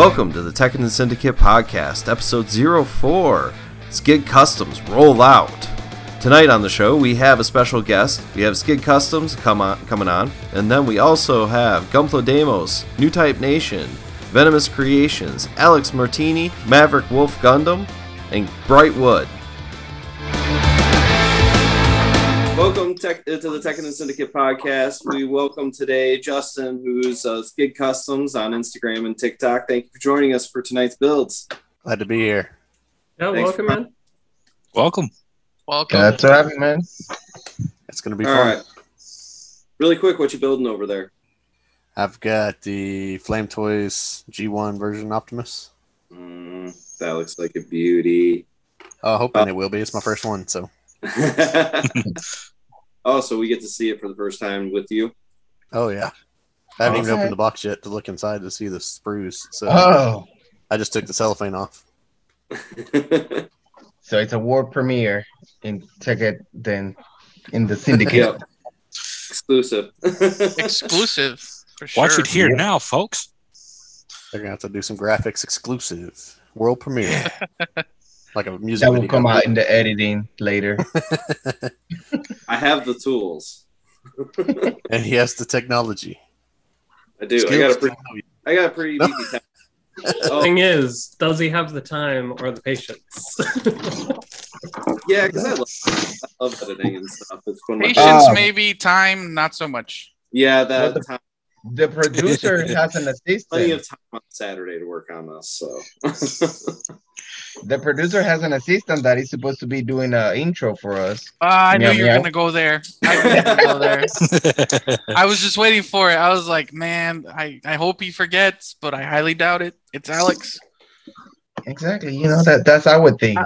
Welcome to the Tekken and Syndicate Podcast, episode 04. Skid Customs Roll Out. Tonight on the show, we have a special guest. We have Skid Customs come on, coming on, and then we also have Gunpla Demos, New Type Nation, Venomous Creations, Alex Martini, Maverick Wolf Gundam, and Brightwood. Welcome tech, to the Tech and the Syndicate podcast. We welcome today Justin, who's uh, Skid Customs on Instagram and TikTok. Thank you for joining us for tonight's builds. Glad to be here. Yeah, Thanks welcome, for- man. Welcome. Welcome. That's what happened, man. It's going to be All fun. right. Really quick, what you building over there? I've got the Flame Toys G1 version Optimus. Mm, that looks like a beauty. Uh, hoping Uh, it will be. It's my first one, so oh, so we get to see it for the first time with you. oh yeah. I haven't even opened the box yet to look inside to see the sprues. So Oh, I just took the cellophane off. so it's a world premiere in ticket then in the syndicate. yep. Exclusive. Exclusive for sure. Watch it here now, folks. They're gonna have to do some graphics exclusive world premiere, like a music That will come out in the editing later. I have the tools. and he has the technology. I do. I got a pretty. I got a pretty beefy time. Oh, Thing is, does he have the time or the patience? yeah, because I love, I love editing and stuff. It's fun. Patience, Ah. maybe. Time, not so much. Yeah, that the- time, The producer has an assistant. plenty of time on Saturday to work on this. So The producer has an assistant that is supposed to be doing an intro for us. Uh, I knew you were gonna go there. I knew you were gonna go there. I was just waiting for it. I was like, man, I, I hope he forgets, but I highly doubt it. It's Alex. Exactly. You know that that's our thing.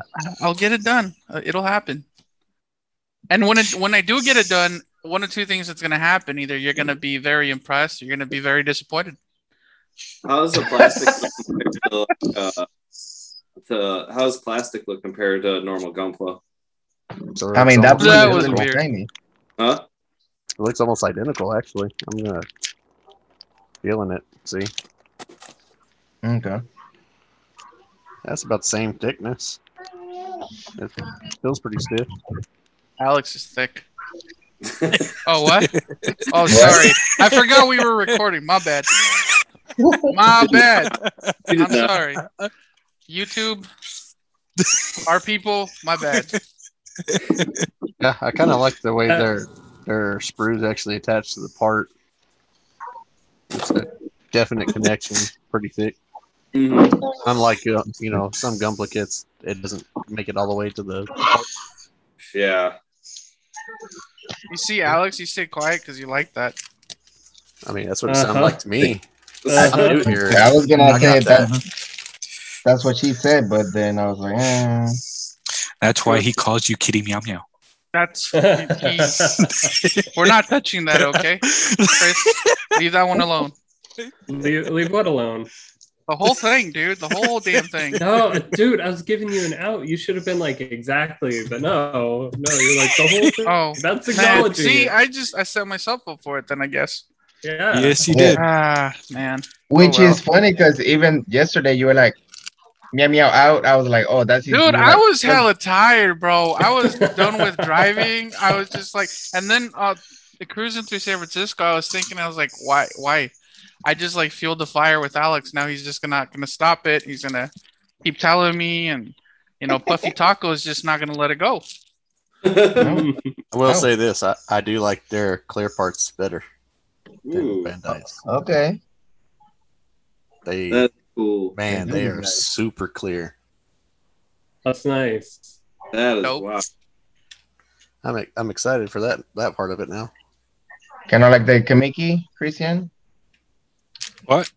I'll get it done. Uh, it'll happen. And when it when I do get it done, one of two things that's gonna happen: either you're gonna be very impressed, or you're gonna be very disappointed. how does the plastic look compared to, uh, to how does plastic look compared to normal gunpla? So I mean, it's that, almost- That was is weird. tiny. Huh? it looks almost identical. Actually, I'm gonna feeling it. See, Okay. that's about the same thickness. It feels pretty stiff. Alex is thick. Oh what? Oh sorry, I forgot we were recording. My bad. My bad. I'm sorry. YouTube, our people. My bad. Yeah, I kind of like the way their their sprues actually attached to the part. It's a definite connection, pretty thick. Mhm. Unlike uh, you know some Gunpla kits, it doesn't make it all the way to the. Yeah. You see, Alex, you stay quiet because you like that. I mean, that's what it sounded Uh-huh. like to me. Uh-huh. I'm new here. I was gonna I say got that. that. That's what she said, but then I was like, eh. That's why he calls you Kitty Meow Meow. That's he's, we're not touching that, okay? Chris, leave that one alone. leave, leave what alone? The whole thing, dude. The whole damn thing. No, dude, I was giving you an out. You should have been like exactly, but no, no, you're like the whole thing. Oh, That's man. acknowledging. See, it. I just I set myself up for it. Then I guess. yeah. yes, you did. Ah, man. Which Oh, well. is funny because even yesterday you were like, meow meow out. I was like, oh, that's his Dude, new, I was hella tired, bro. I was done with driving. I was just like, and then uh, the cruising through San Francisco. I was thinking, I was like, why, why? I just like fueled the fire with Alex. Now he's just gonna gonna stop it. He's gonna keep telling me, and you know, Puffy Taco is just not gonna let it go. I will Oh. say this: I, I do like their clear parts better than Ooh, Bandai's. Okay. They that's cool. man, they are Nice. super clear. That's nice. That is Nope. wow. I'm I'm excited for that that part of it now. Kind of like the Kamiki, Christian. What?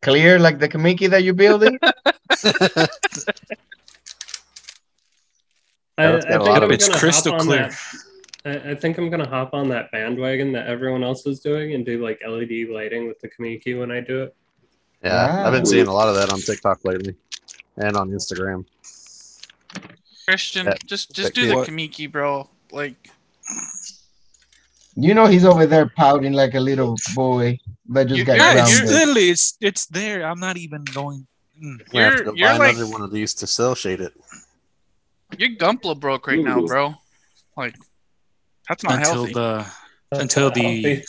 Clear like the Kamiki that you're building. I, I it's think got a lot I'm it's gonna crystal hop on clear. that. I, I think I'm gonna hop on that bandwagon that everyone else is doing and do like LED lighting with the Kamiki when I do it. Yeah, I've been ah. seeing a lot of that on TikTok lately, and on Instagram. Christian, Yeah. just just That do the kid. Kamiki, bro. Like, you know he's over there pouting like a little boy. that just You- got yeah, Yeah, grounded. literally it's it's there. I'm not even going. Mm. We have to You're- go you're buy like- another one of these to cell shade it. Your Gunpla broke right now, bro. Like, that's not until healthy. the until the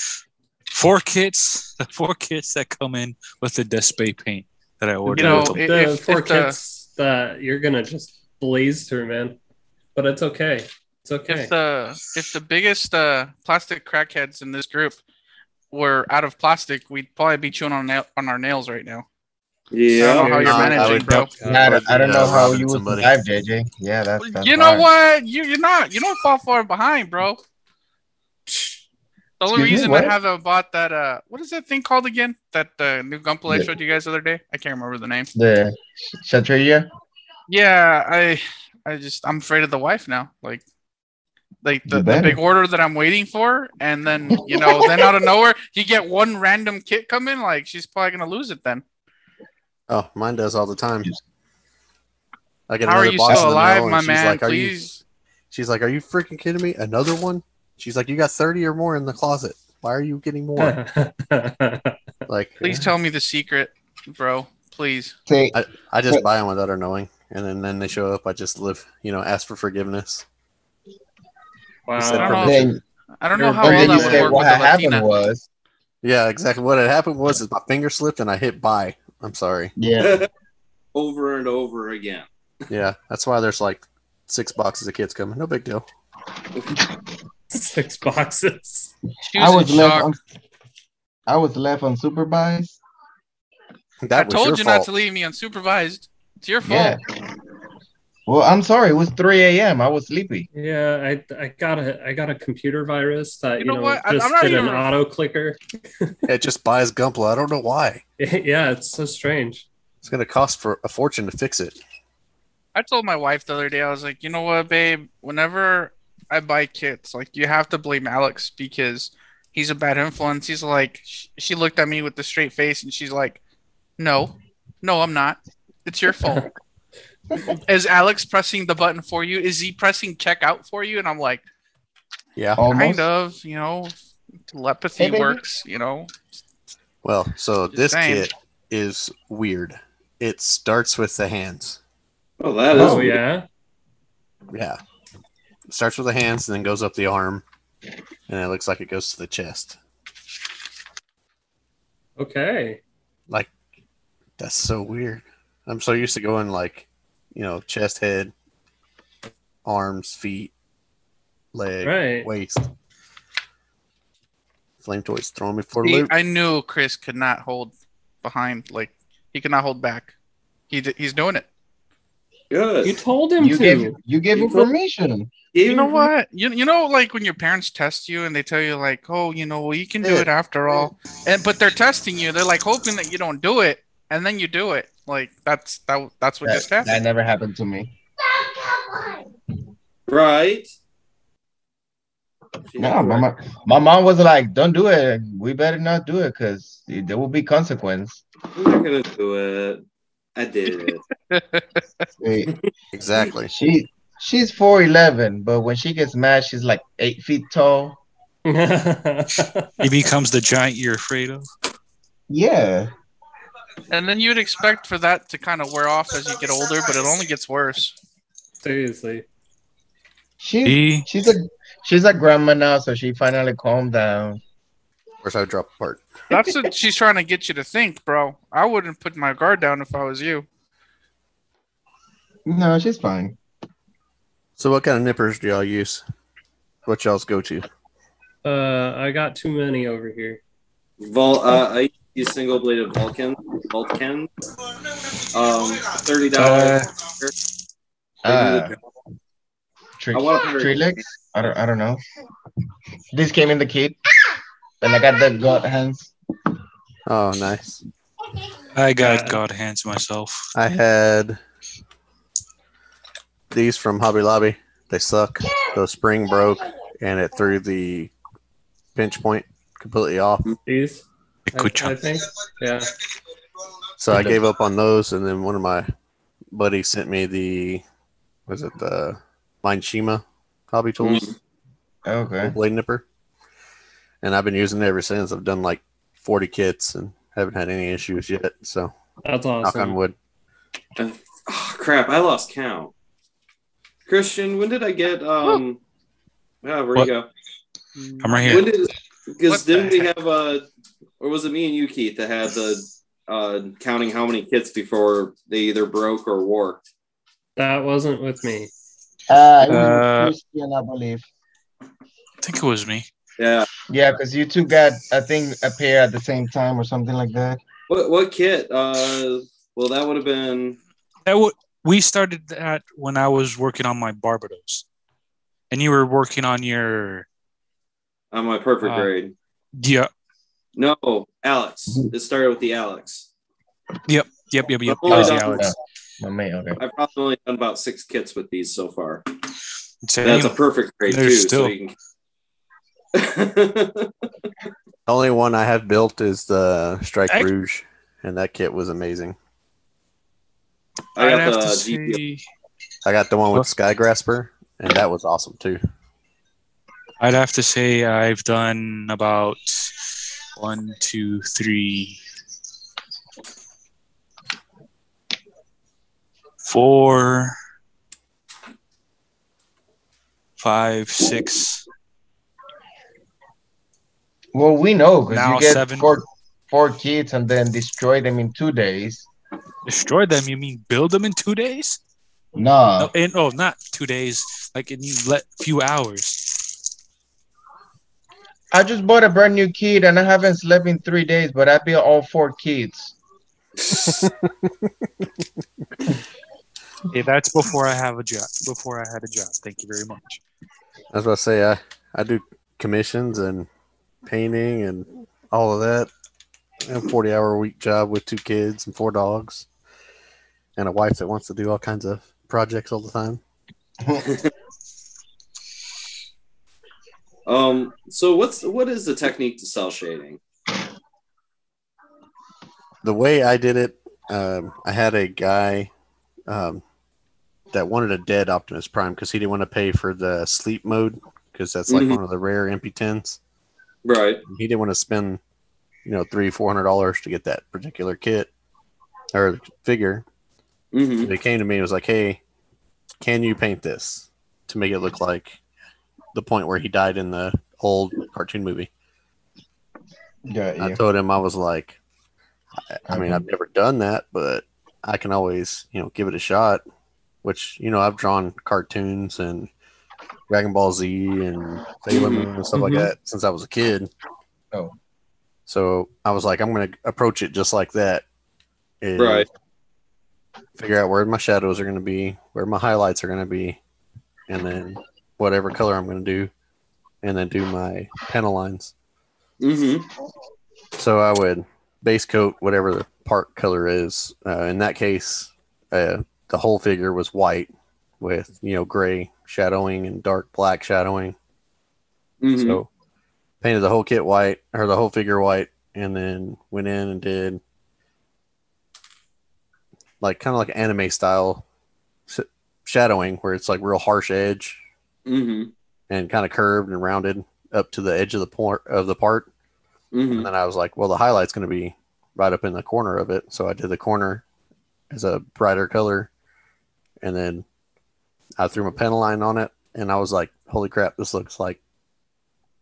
four kits, the four kits that come in with the display paint that I ordered. You know, with them. it- the if- four if the- kits that you're gonna just blaze through, man. But it's okay. It's okay. if the if the biggest uh, plastic crackheads in this group were out of plastic, we'd probably be chewing on nail- on our nails right now. Yeah, I don't know Yeah. how you're I managing, would- bro. I don't, I don't know how robbing you would somebody. survive, JJ. Yeah, that's, that's you know hard. what? You you're not. You don't fall far behind, bro. The only Excuse me, reason what? I haven't bought that uh, what is that thing called again? That uh, new Gunpla I The- showed you guys the other day. I can't remember the name. The Shatria? Yeah, I I just I'm afraid of the wife now. Like like the, the big order that I'm waiting for, and then you know, then out of nowhere you get one random kit come in, like she's probably gonna lose it then. Oh, mine does all the time. I get How are you box still in the mail, alive, and my she's man? like, "Are you?" She's like, "Are you freaking kidding me? Another one?" She's like, "You got thirty or more in the closet. Why are you getting more?" like, please tell me the secret, bro. Please. Say, I just buy them without her knowing, and then then they show up. I just live, you know, ask for forgiveness. Wow. said I don't know. then, I don't know how and all then you that would say work what with the happened Latina. was, Yeah, exactly. What had happened was is my finger slipped and I hit buy. I'm sorry. yeah, over and over again. Yeah, that's why there's like six boxes of kids coming. No big deal. Six boxes. I was was left on, I was left unsupervised. That I was told your you fault. not to leave me unsupervised. It's your Yeah. Fault. Well, I'm sorry. It was 3 a.m. I was sleepy. Yeah, I I got a I got a computer virus that You you, know know, what? Just I'm not did an even- auto clicker. It just buys Gunpla. I don't know why. yeah, it's so strange. It's gonna cost for a fortune to fix it. I told my wife the other day, I was like, you know what, babe? Whenever I buy kits, like you have to blame Alex because he's a bad influence. He's like, sh- she looked at me with the straight face and she's like, no, no, I'm not. It's your fault. Is Alex pressing the button for you? Is he pressing checkout for you? And I'm like, Yeah. Almost. kind of, you know, telepathy Hey, works, you know. Well, so Just this saying. kit is weird. It starts with the hands. Oh, that is. Oh weird. yeah. Yeah. It starts with the hands and then goes up the arm. And it looks like it goes to the chest. Okay. Like, that's so weird. I'm so used to going like, you know, chest, head, arms, feet, leg, Right. waist. Flame toys throwing me for a See, loop. I knew Chris could not hold behind, like, he could not hold back. He d- he's doing it. Good. You told him You to. gave you gave You information. You know what? You, you know like when your parents test you and they tell you like, oh, you know, well, you can do Yeah. it after all, and but they're testing you. They're like hoping that you don't do it, and then you do it. Like that's that that's what That, just happened. that never happened to me. Right. No, my, mom- my mom was like, "Don't do it. We better not do it because there will be consequence." I'm not gonna do it. I did it. Exactly. She she's four eleven, but when she gets mad, she's like eight feet tall. He becomes the giant you're afraid of. Yeah, And then you'd expect for that to kind of wear off as you get older, but it only gets worse. Seriously. she He she's a she's a grandma now, so she finally calmed down. Of course, I drop apart. That's what she's trying to get you to think, bro. I wouldn't put my guard down if I was you. No, she's fine. So, what kind of nippers do y'all use? What y'all's go to? Uh, I got too many over here. Vol- uh, I use single bladed Vulcan. Vulcan. Um, thirty dollars. Uh, Tree, I want her- tree licks? I don't I don't know. This came in the kit, and I got the god hands. Oh, nice. I got Uh, God hands myself. I had these from Hobby Lobby. They suck. The spring broke, and it threw the pinch point completely off. These, I, Good I job. think. Yeah. So I gave up on those, and then one of my buddies sent me the was it the Mineshima hobby tools Okay. blade nipper, and I've been using it ever since. I've done like 40 kits and haven't had any issues yet. So That's knock on awesome. wood. Oh, crap, I lost count. Christian, when did I get um yeah, where'd What? you go? I'm right When here. did because What didn't we heck? have uh or was it me and you, Keith, that had the uh counting how many kits before they either broke or warped? That wasn't with me. Uh, Uh, Christian, I believe. I think it was me. Yeah. Yeah, because you two got I think a pair at the same time or something like that. What what kit? Uh well that would have been That w- we started that when I was working on my Barbatos, and you were working on your on my perfect Uh, grade. yeah. No, Alex. Mm-hmm. It started with the Alex. Yep, yep, yep. yep. Oh, That was yeah. Alex. My mate, okay. I've probably only done about six kits with these so far. Same. That's a perfect grade There's too. still- So can... The only one I have built is the Strike Heck. Rouge, and that kit was amazing. I I'd got have the to GPO. say, I got the one with Well- Sky Grasper, and that was awesome too. I'd have to say I've done about one, two, three, four, five, six. Well, we know because you get seven. four four kids and then destroy them in two days. Destroy them? You mean build them in two days? No, No, in, oh, not two days. Like in a few hours. I just bought a brand new kid and I haven't slept in three days, but I built all four kids. Hey, that's before I have a job. Before I had a job. Thank you very much. As I was about to say I I do commissions and painting and all of that. A forty hour a week job with two kids and four dogs, and a wife that wants to do all kinds of projects all the time. Um. So what's what is the technique to cell shading? The way I did it, um, I had a guy um, that wanted a dead Optimus Prime because he didn't want to pay for the sleep mode because that's like Mhm. one of the rare MP10s. Right. he didn't want to spend you know three four hundred dollars to get that particular kit or figure hmm they came to me and was like hey can you paint this to make it look like the point where he died in the old cartoon movie Got i told him i was like I, I mean i've never done that but i can always you know give it a shot which you know i've drawn cartoons and dragon ball z and sailor moon and stuff like Mhm. that since i was a kid Oh. so i was like i'm gonna approach it just like that and Right. figure out where my shadows are gonna be where my highlights are gonna be and then whatever color i'm gonna do and then do my panel lines hmm so I would base coat whatever the part color is. Uh, in that case, uh, the whole figure was white with you know gray shadowing and dark black shadowing. hmm So painted the whole kit white or the whole figure white, and then went in and did like kind of like anime style shadowing where it's like real harsh edge hmm and kind of curved and rounded up to the edge of the part of the part. hmm And then I was like, well, the highlight's going to be right up in the corner of it. So I did the corner as a brighter color. And then I threw my pen line on it. And I was like, holy crap, this looks like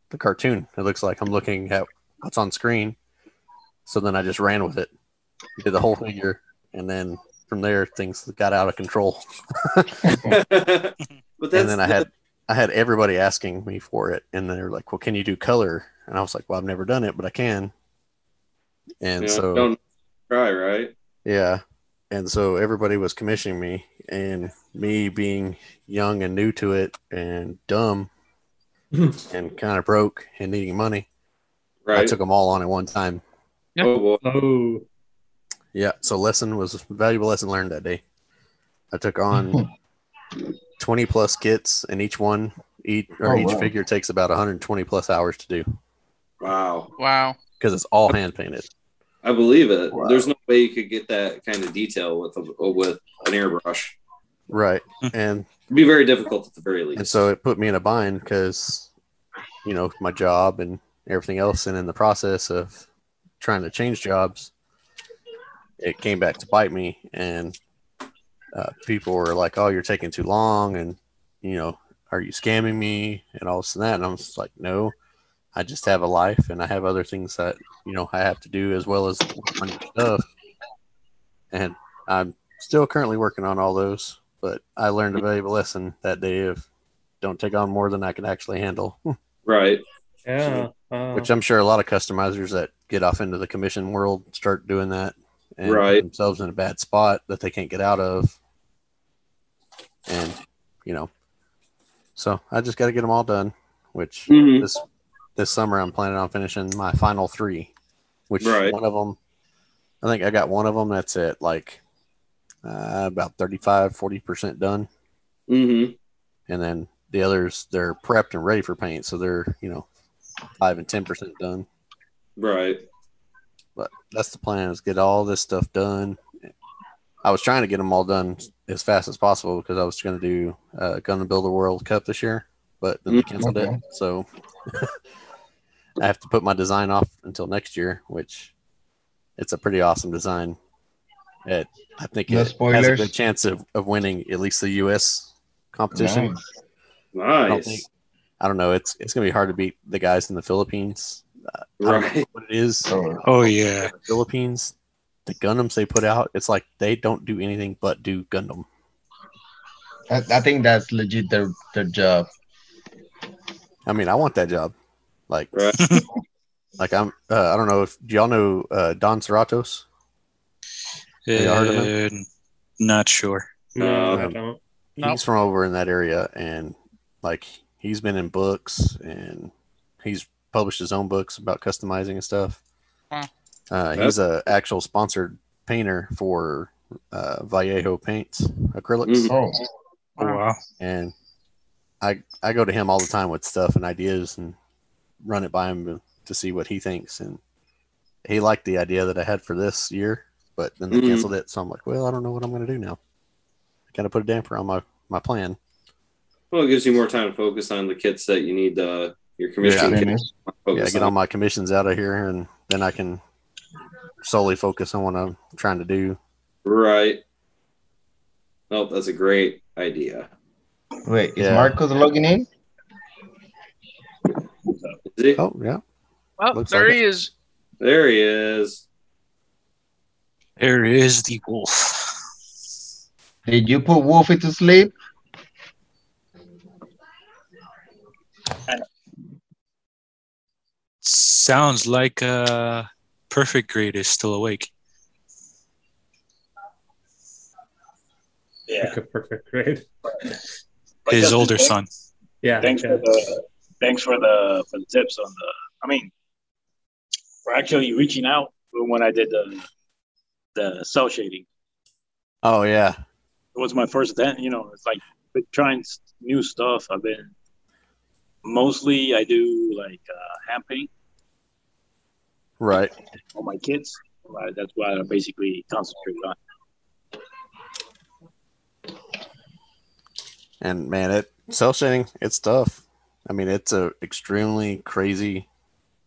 the cartoon. It looks like I'm looking at what's on screen. So then I just ran with it, did the whole figure. And then from there, things got out of control. but that's and then I had I had everybody asking me for it, and they were like, "Well, can you do color?" And I was like, "Well, I've never done it, but I can." And yeah, so don't try right. yeah, and so everybody was commissioning me, and me being young and new to it, and dumb, and kind of broke and needing money, I took them all on at one time. oh boy. Oh, Yeah, so lesson was a valuable lesson learned that day. I took on twenty plus kits, and each one, each or Oh, each wow. figure takes about 120 plus hours to do. Wow. Wow. because it's all hand painted. I believe it. Wow. There's no way you could get that kind of detail with a, uh, with an airbrush. Right. Hmm. And It'd be very difficult at the very least. and so it put me in a bind because you know my job and everything else and in the process of trying to change jobs, it came back to bite me, and uh, people were like, "Oh, you're taking too long," and you know, "Are you scamming me?" and all this and that. And I'm just like, "No, I just have a life, and I have other things that you know I have to do as well as work on your stuff." And I'm still currently working on all those, but I learned a valuable lesson that day of don't take on more than I can actually handle. Right. Yeah. Uh, which I'm sure a lot of customizers that get off into the commission world start doing that and Right. themselves in a bad spot that they can't get out of. And you know, so I just got to get them all done. Which Mhm. this this summer I'm planning on finishing my final three. Which Right. one of them, I think I got one of them that's at like uh, about 35, 40 percent done, Mm-hmm. and then the others they're prepped and ready for paint, so they're you know five and ten percent done. Right. but that's the plan is get all this stuff done i was trying to get them all done as fast as possible because i was going to do uh, gun and Build a world cup this year but then they canceled Okay. it so i have to put my design off until next year which it's a pretty awesome design it i think No it has a good chance of, of winning at least the us competition Nice. I don't think I don't know. It's it's gonna be hard to beat the guys in the Philippines. Uh, I don't know Right. what it is. Oh, Oh yeah. the Philippines, the Gundams they put out, it's like they don't do anything but do Gundam. I, I think that's legit their their job. I mean, I want that job. Like, Right. like I'm. Uh, I don't know if do y'all know uh, Don Cerratos. you heard of him? Uh, not sure. no, I Um, don't. He's Nope. from over in that area, and like he's been in books and he's published his own books about customizing and stuff. Huh. Uh, he's a actual sponsored painter for uh, Vallejo Paints acrylics. Mhm. Oh, Oh, wow. and I I go to him all the time with stuff and ideas and run it by him to see what he thinks and he liked the idea that I had for this year, but then they Mhm. canceled it. So I'm like, well, I don't know what I'm going to do now. I kind of put a damper on my my plan. Well, it gives you more time to focus on the kits that you need. Uh, your commission Yeah. kits. to Yeah, get on. all my commissions out of here, and then I can solely focus on what I'm trying to do. Right. Nope, that's a great idea. wait, is Yeah. Marcos logging in? Is he? Oh yeah, Well, Looks there like he is. There he is. There is the wolf. Did you put Wolfie to sleep? Sounds like uh perfect grade is still awake. Yeah. Like a perfect grade. But His older thanks- son. Yeah. Thanks yeah. for the thanks for the for the tips on the. I mean, for actually reaching out when I did the the cell shading. oh yeah, It was my first attempt. You know, it's like been trying new stuff. I've been mostly I do like uh, hand paint right. on my kids. Uh, That's what I basically concentrate on. And man, it cell shading, it's tough. I mean, it's a extremely crazy,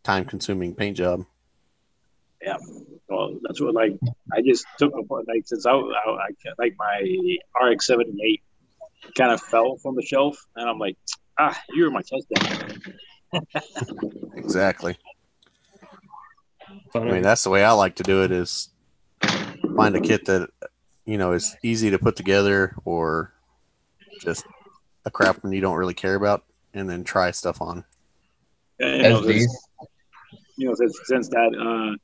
time consuming paint job. Yeah. Well, that's what like I just took apart like since I, I, I like my RX seventy eight kind of fell from the shelf, and I'm like, ah, you're my test. Exactly. I mean, that's the way I like to do it is find a kit that you know is easy to put together or just a crap one you don't really care about, and then try stuff on. And, you know, this- you know, since, since that uh,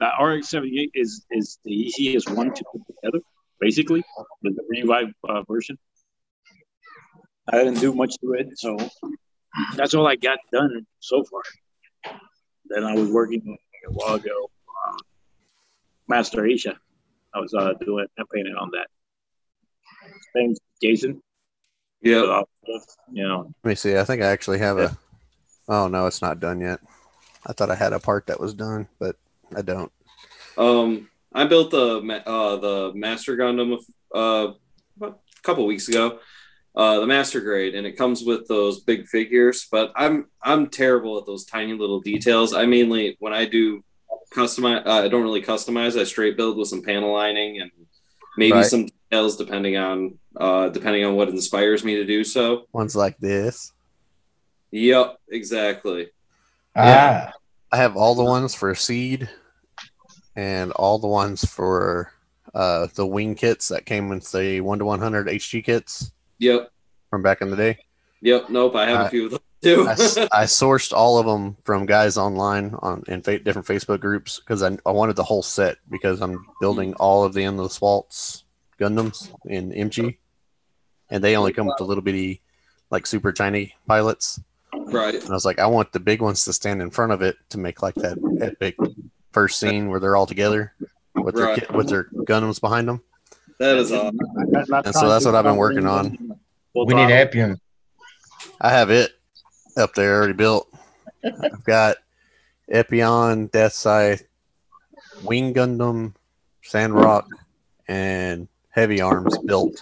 that RX seventy eight is is the easiest one to put together, basically, the, the revive uh, version. I didn't do much to it, so that's all I got done so far. Then I was working a while ago, uh, Master Asia. I was uh, doing and painting on that. Thanks, Jason. Yeah. Uh, you know, Let me see. I think I actually have a. Oh no, it's not done yet. I thought I had a part that was done, but I don't. Um, I built the uh, the Master Gundam uh, a couple weeks ago, uh, the Master Grade, and it comes with those big figures. But I'm I'm terrible at those tiny little details. I mainly when I do customize. Uh, I don't really customize. I straight build with some panel lining and maybe Right. some details depending on uh, depending on what inspires me to do so. Ones like this. Yep, exactly. Yeah. Ah, I have all the ones for seed and all the ones for uh, the wing kits that came with the 1 to 100 HG kits Yep, from back in the day. yep. Nope, I have I- a few of those too. I, I sourced all of them from guys online on in fa- different Facebook groups because I, I wanted the whole set because I'm building mm-hmm. all of the Endless Waltz Gundams in MG, and they only come with the little bitty, like super tiny pilots. right. And I was like, I want the big ones to stand in front of it to make like that epic first scene where they're all together with their Right. kit, with their Gundams behind them. That is awesome. And so that's what I've been working on. we need Epyon. I have it up there already built. I've got Epyon, Death Scythe, Wing Gundam, Sandrock, and Heavy Arms built.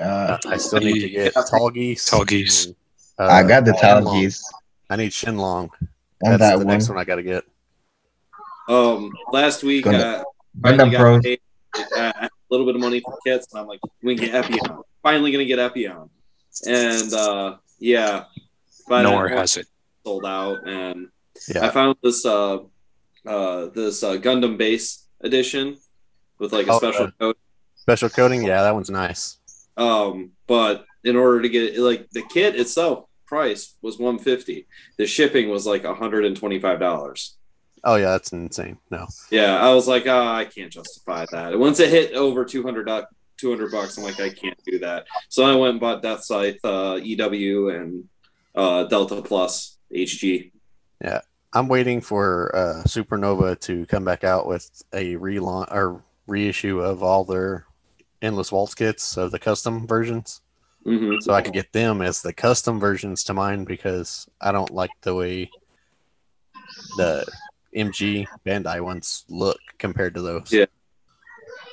Uh, I still need to get Tallgeese. Tall Geese. and, uh, I got the Shenlong. Tallgeese I need Shenlong. on That's that the one. next one I got to get. Um, last week, Gundam- uh, finally Gundam got Pros. paid, uh, a little bit of money for kits, and I'm like, we can get Epyon. Finally, gonna get Epyon, and uh, yeah, but uh, has it. sold out, and Yeah. I found this uh, uh, this uh, Gundam base edition with like a Oh, special uh, code. Special coating, yeah, that one's nice. Um, but in order to get like the kit itself, price was 150. The shipping was like 125 dollars. Oh yeah, that's insane. No, Yeah, I was like, oh, I can't justify that. Once it hit over 200, 200 bucks, I'm like, I can't do that. So I went and bought Death Scythe, uh, EW, and uh, Delta Plus HG. Yeah, I'm waiting for uh, Supernova to come back out with a relaunch or reissue of all their Endless Waltz kits of the custom versions. hmm so I could get them as the custom versions to mine because I don't like the way the MG Bandai ones look compared to those. Yeah.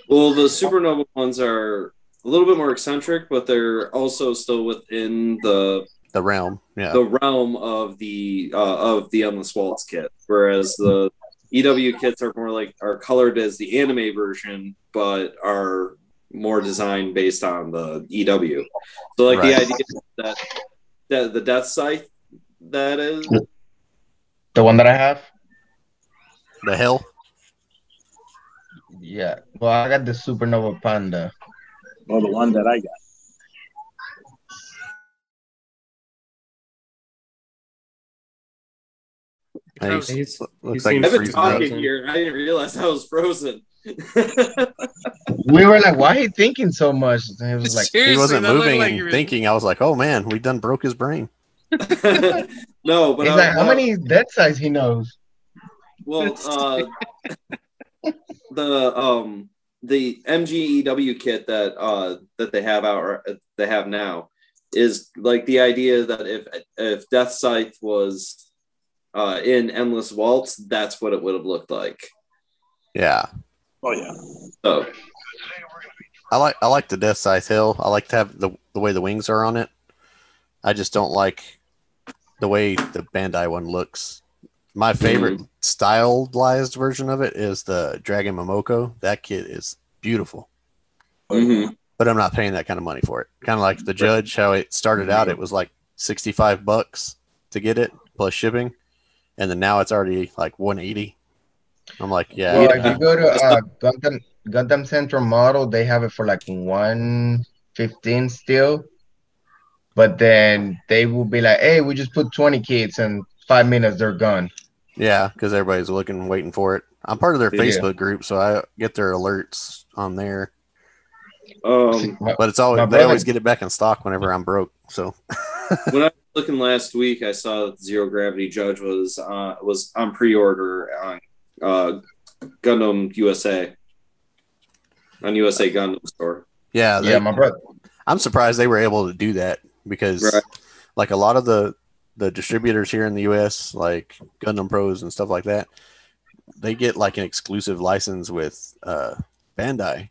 Well, the Supernova ones are a little bit more eccentric, but they're also still within the The realm, yeah, the realm of the uh, of the Endless Waltz kit, whereas the EW kits are more like are colored as the anime version, but are more designed based on the EW. So, like the idea that that the Death Scythe that is The one that I have? The hell. Yeah. Well, I got the Supernova Panda. Well, the one that I got. Hey, He's- he's- he looks like seems he's I've been freezing up. talking here. I didn't realize I was frozen. We were like, why are you thinking so much? And he was like, Seriously, He wasn't moving like and you were- thinking. I was like, "Oh man, we done broke his brain." no, but he's I, like, how many Death Scythes he knows? Well, uh, the um the MGEW kit that uh that they have out they have now is like the idea that if if Death Scythe was uh in Endless Waltz, that's what it would have looked like. Yeah, Oh yeah. So I like I like the Death Scythe Hell. I like to have the the way the wings are on it. I just don't like the way the Bandai one looks. My favorite stylized version of it is the Dragon Momoko. That kit is beautiful. mhm. but I'm not paying that kind of money for it. Kind of like the judge, how it started out, it was like 65 bucks to get it plus shipping, and then now it's already like 180. I'm like, yeah, well, if you go to uh, Gundam, Gundam Central Model, they have it for like 115 still. But then they will be like, hey, we just put 20 kids and five minutes, they're gone. Yeah, because everybody's looking, waiting for it. I'm part of their Yeah. Facebook group, so I get their alerts on there. um But it's always they always get it back in stock whenever I'm broke. So when I was looking last week, I saw that Zero Gravity Judge was uh was on pre-order on uh Gundam USA on USA Gundam store. yeah, they- yeah, my brother. I'm surprised they were able to do that because Right. like a lot of the the distributors here in the US like Gundam Pros and stuff like that they get like an exclusive license with uh Bandai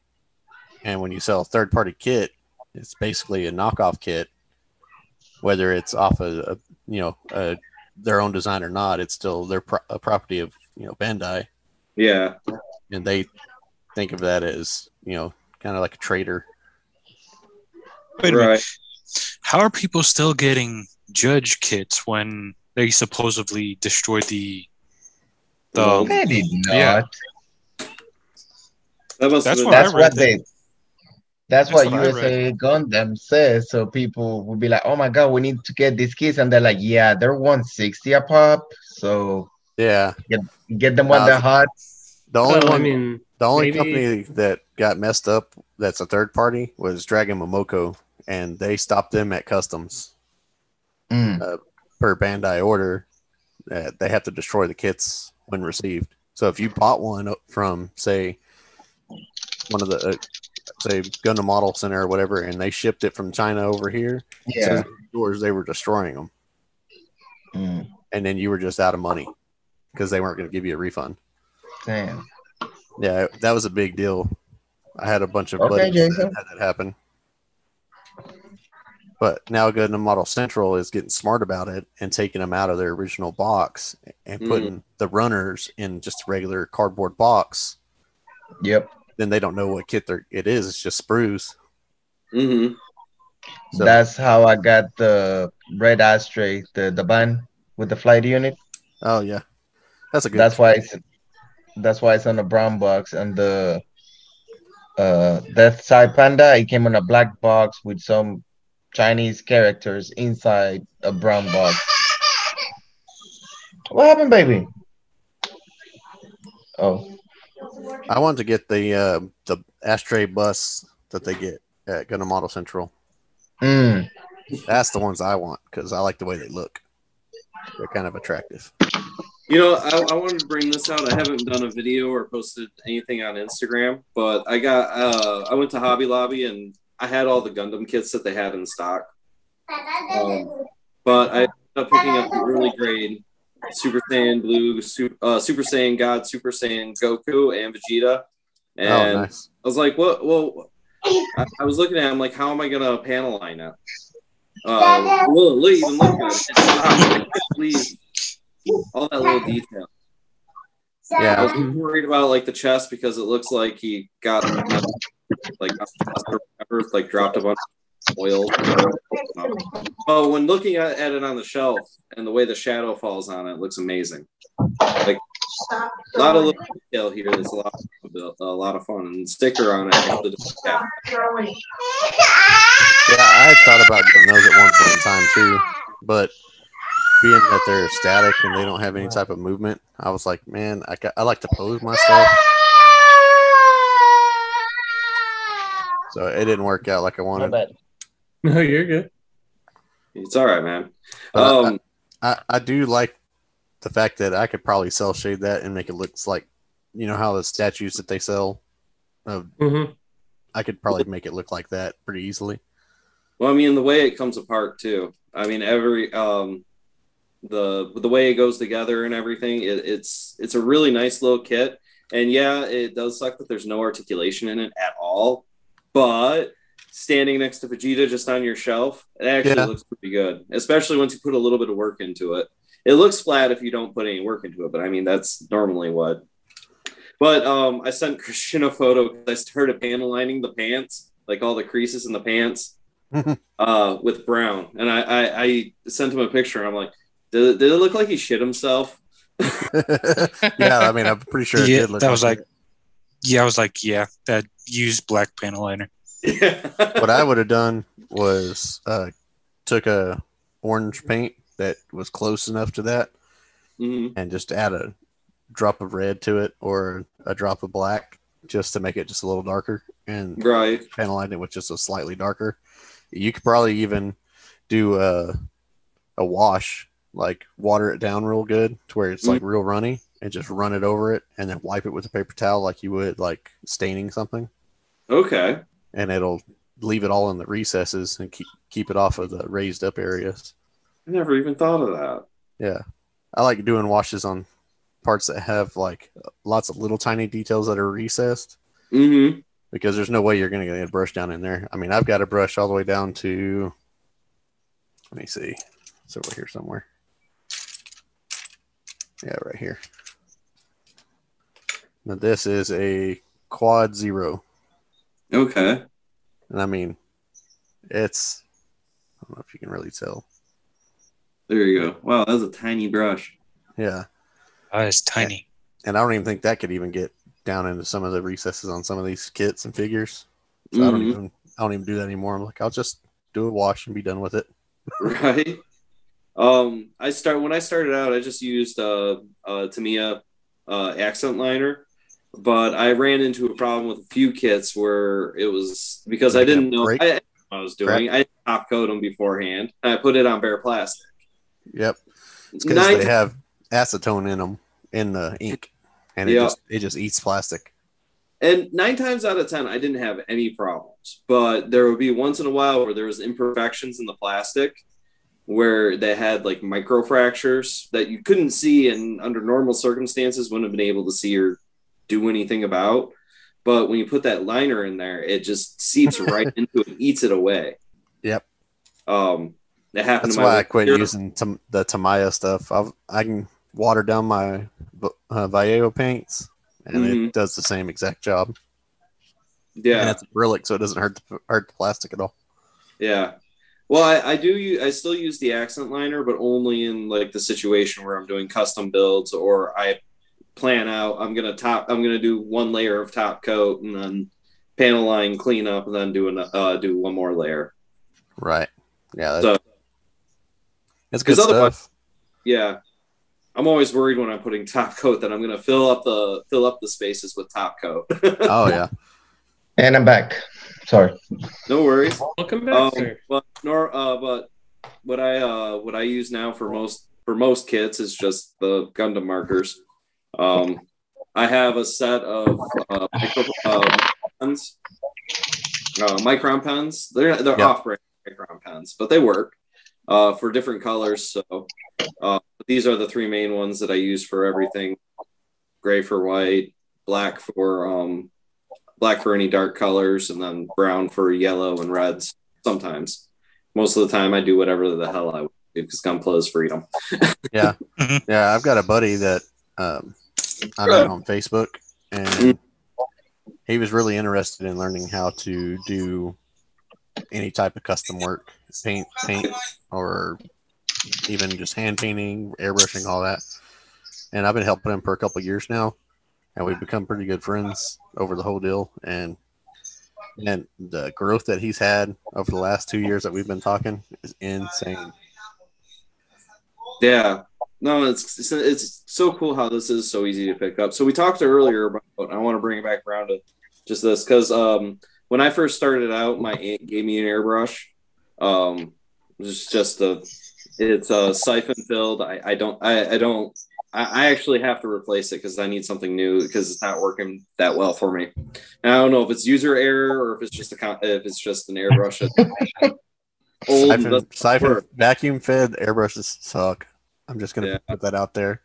and when you sell a third party kit it's basically a knockoff kit whether it's off a, a uh, you know a, their own design or not it's still their pro- a property of you know Bandai Yeah. and they think of that as you know kind of like a trader. Wait a minute. How are people still getting judge kits when they supposedly destroyed the the Well, They did not. Yeah. That must That's have what I That's read what they. That's, That's what what I USA Gundam says. So people will be like, "Oh my god, we need to get these kids," and they're like, "Yeah, they're 160 a pop, so Yeah, get get them when they're hot." the only Well, one, I mean, the only maybe- company that got messed up that's a third party was Dragon Momoko, and they stopped them at customs Mm. per Bandai order. Uh, they have to destroy the kits when received. So if you bought one from, say, one of the, uh, say, Gundam Model Center or whatever, and they shipped it from China over here, Yeah. as they were yours, they were destroying them, Mm. and then you were just out of money because they weren't going to give you a refund. Damn. Yeah, that was a big deal. I had a bunch of Okay, buddies Jason. that had that happen. But now Gundam Model Central is getting smart about it and taking them out of their original box and Mhm. putting the runners in just a regular cardboard box. Yep. Then they don't know what kit they're, it is. It's just sprues. Mm-hmm. So That's how I got the Red Astray, the the bun with the flight unit. oh yeah, that's a good. That's why it's that's why it's on the brown box and the uh Death Scythe Panda. It came on a black box with some Chinese characters inside a brown box. What happened, baby? Oh, I want to get the uh, the Astray bus that they get at Gundam Model Central. mm. That's the ones I want because I like the way they look. They're kind of attractive. You know, I, I wanted to bring this out. I haven't done a video or posted anything on Instagram, but I got uh I went to Hobby Lobby and I had all the Gundam kits that they had in stock. Um, but I ended up picking up the early grade Super Saiyan Blue, Super, uh, Super Saiyan God, Super Saiyan Goku, and Vegeta. And oh, nice. I was like, what? Well, I, I was looking at it, I'm like, how am I going to panel line it? Uh, will it look- even look good? I can't all that little detail. Yeah, I was worried about like the chest because it looks like he got like like dropped a bunch of oil. Oh, when looking at, at it on the shelf and the way the shadow falls on it, looks amazing. Like a lot of little detail here. There's a lot, of, a lot of fun and sticker on it. Yeah, I had thought about getting those at one point in time too, but being that they're static and they don't have any type of movement, I was like, man, I, I like to pose my so it didn't work out like I wanted. bad. no, you're good. It's all right, man. Uh, Um, I, I do like the fact that I could probably cell shade that and make it look like, you know, how the statues that they sell. Uh, hmm I could probably make it look like that pretty easily. Well, I mean, the way it comes apart too. I mean, every um, the the way it goes together and everything. It, it's it's a really nice little kit. And yeah, it does suck that there's no articulation in it at all. But standing next to Vegeta just on your shelf, it actually Yeah. looks pretty good. Especially once you put a little bit of work into it. It looks flat if you don't put any work into it, but I mean that's normally what. But um, I sent Christian a photo because I started panel lining the pants, like all the creases in the pants uh, with brown, and I, I, I sent him a picture. I'm like, did it, did it look like he shit himself? yeah, I mean, I'm pretty sure it Yeah, did look that was like like- Yeah, I was like, yeah, that used black panel liner. Yeah. what I would have done was uh, took a orange paint that was close enough to that Mhm. and just add a drop of red to it or a drop of black just to make it just a little darker and Right. panel line it with just a slightly darker. You could probably even do a, a wash, like water it down real good to where it's like real runny and just run it over it and then wipe it with a paper towel like you would like staining something Okay. and it'll leave it all in the recesses and keep keep it off of the raised up areas. I never even thought of that. Yeah. I like doing washes on parts that have like lots of little tiny details that are recessed Mm-hmm. because there's no way you're going to get a brush down in there. I mean, I've got a brush all the way down to let me see. It's over here somewhere. Yeah, right here. Now this is a quad zero, Okay. and I mean, it's I don't know if you can really tell. There you go. Wow, that was a tiny brush. Yeah, Ah, it's tiny. and I don't even think that could even get down into some of the recesses on some of these kits and figures. So I don't Mhm. even I don't even do that anymore. I'm like, I'll just do a wash and be done with it. right? Um, I start when I started out, I just used uh, uh Tamiya uh, accent liner, but I ran into a problem with a few kits where it was because I didn't know? I, what I was doing. I didn't top coat them beforehand, I put it on bare plastic. Yep, it's because they have acetone in them in the ink, and it Yeah. just it just eats plastic. And nine times out of ten, I didn't have any problems. But there would be once in a while where there was imperfections in the plastic, where they had like micro fractures that you couldn't see, and under normal circumstances wouldn't have been able to see or do anything about. But when you put that liner in there, it just seeps right into it, eats it away. Yep. Um, that happened. That's to my why I quit little- using tam- the Tamiya stuff. I've, I can water down my uh, Vallejo paints, and Mhm. it does the same exact job. Yeah, and it's acrylic, so it doesn't hurt the, hurt the plastic at all. Yeah. Well, I, I do. I still use the accent liner, but only in like the situation where I'm doing custom builds or I plan out. I'm gonna top. I'm gonna do one layer of top coat and then panel line cleanup and then do an, uh, do one more layer. Right. Yeah. That's, So- it's good 'cause otherwise- stuff. Yeah. I'm always worried when I'm putting top coat that I'm gonna fill up the fill up the spaces with top coat. Oh yeah. And I'm back. Sorry. no worries. Welcome back, Um, sir. but nor uh, but what I uh what I use now for most for most kits is just the Gundam markers. Um, I have a set of uh, micro, uh, pens, uh, micron pens. They're they're Yeah. off-brand micron pens, but they work uh, for different colors. So uh, these are the three main ones that I use for everything: gray for white, black for um, black for any dark colors, and then brown for yellow and reds. Sometimes, most of the time, I do whatever the hell I do because Gunpla is freedom. Yeah. Yeah. I've got a buddy that um, I met on Facebook, and he was really interested in learning how to do any type of custom work, paint, paint, or even just hand painting, airbrushing, all that. And I've been helping him for a couple of years now, and we've become pretty good friends over the whole deal. And and the growth that he's had over the last two years that we've been talking is insane. Yeah. No, it's, it's so cool how this is so easy to pick up. So we talked earlier about. I want to bring it back around to just this because um, when I first started out, my aunt gave me an airbrush. Um, it's just a it's a siphon filled. I, I don't I, I don't I, I actually have to replace it because I need something new because it's not working that well for me. And I don't know if it's user error or if it's just a if it's just an airbrush. old Siphon, siphon vacuum fed airbrushes suck. I'm just gonna Yeah. put that out there.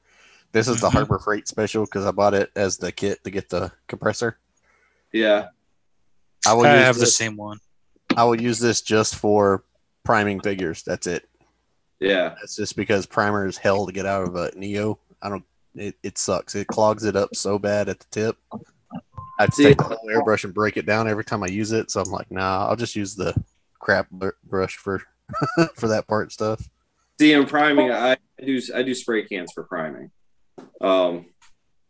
This is the Mhm. Harbor Freight special because I bought it as the kit to get the compressor. Yeah. I will I use have the this, same one. I will use this just for priming figures. That's it. Yeah. That's just because primer is hell to get out of a Neo. I don't. It, it sucks. It clogs it up so bad at the tip. I See- take the whole airbrush and break it down every time I use it. So I'm like, nah, I'll just use the crap br- brush for for that part stuff. See, in priming, I do I do spray cans for priming. Um,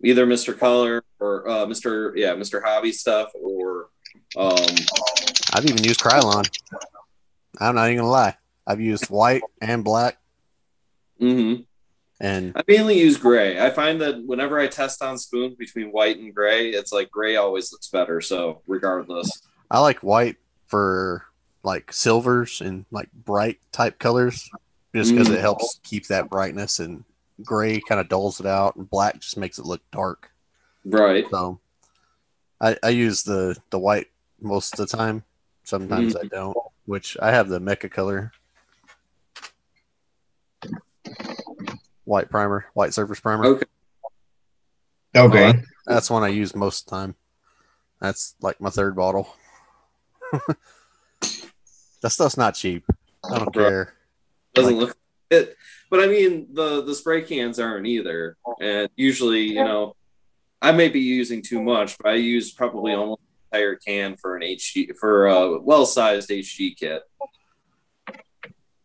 either Mr. Color or uh, Mr. Yeah, Mr. Hobby stuff, or um, I've even used Krylon. I'm not even gonna lie. I've used white and black, Mm-hmm. and I mainly use gray. I find that whenever I test on spoons between white and gray, it's like gray always looks better. So regardless, I like white for like silvers and like bright type colors, just because Mm. it helps keep that brightness. And gray kind of dulls it out, and black just makes it look dark. right? So I, I use the the white most of the time. Sometimes I don't, which I have the mecha color. White primer, white surface primer. Okay. Okay. That's one I use most of the time. That's like my third bottle. that stuff's not cheap. I don't Right. care. Doesn't look it, but I mean the the spray cans aren't either. And usually, you know, I may be using too much, but I use probably almost an entire can for an HG for a well-sized HG kit.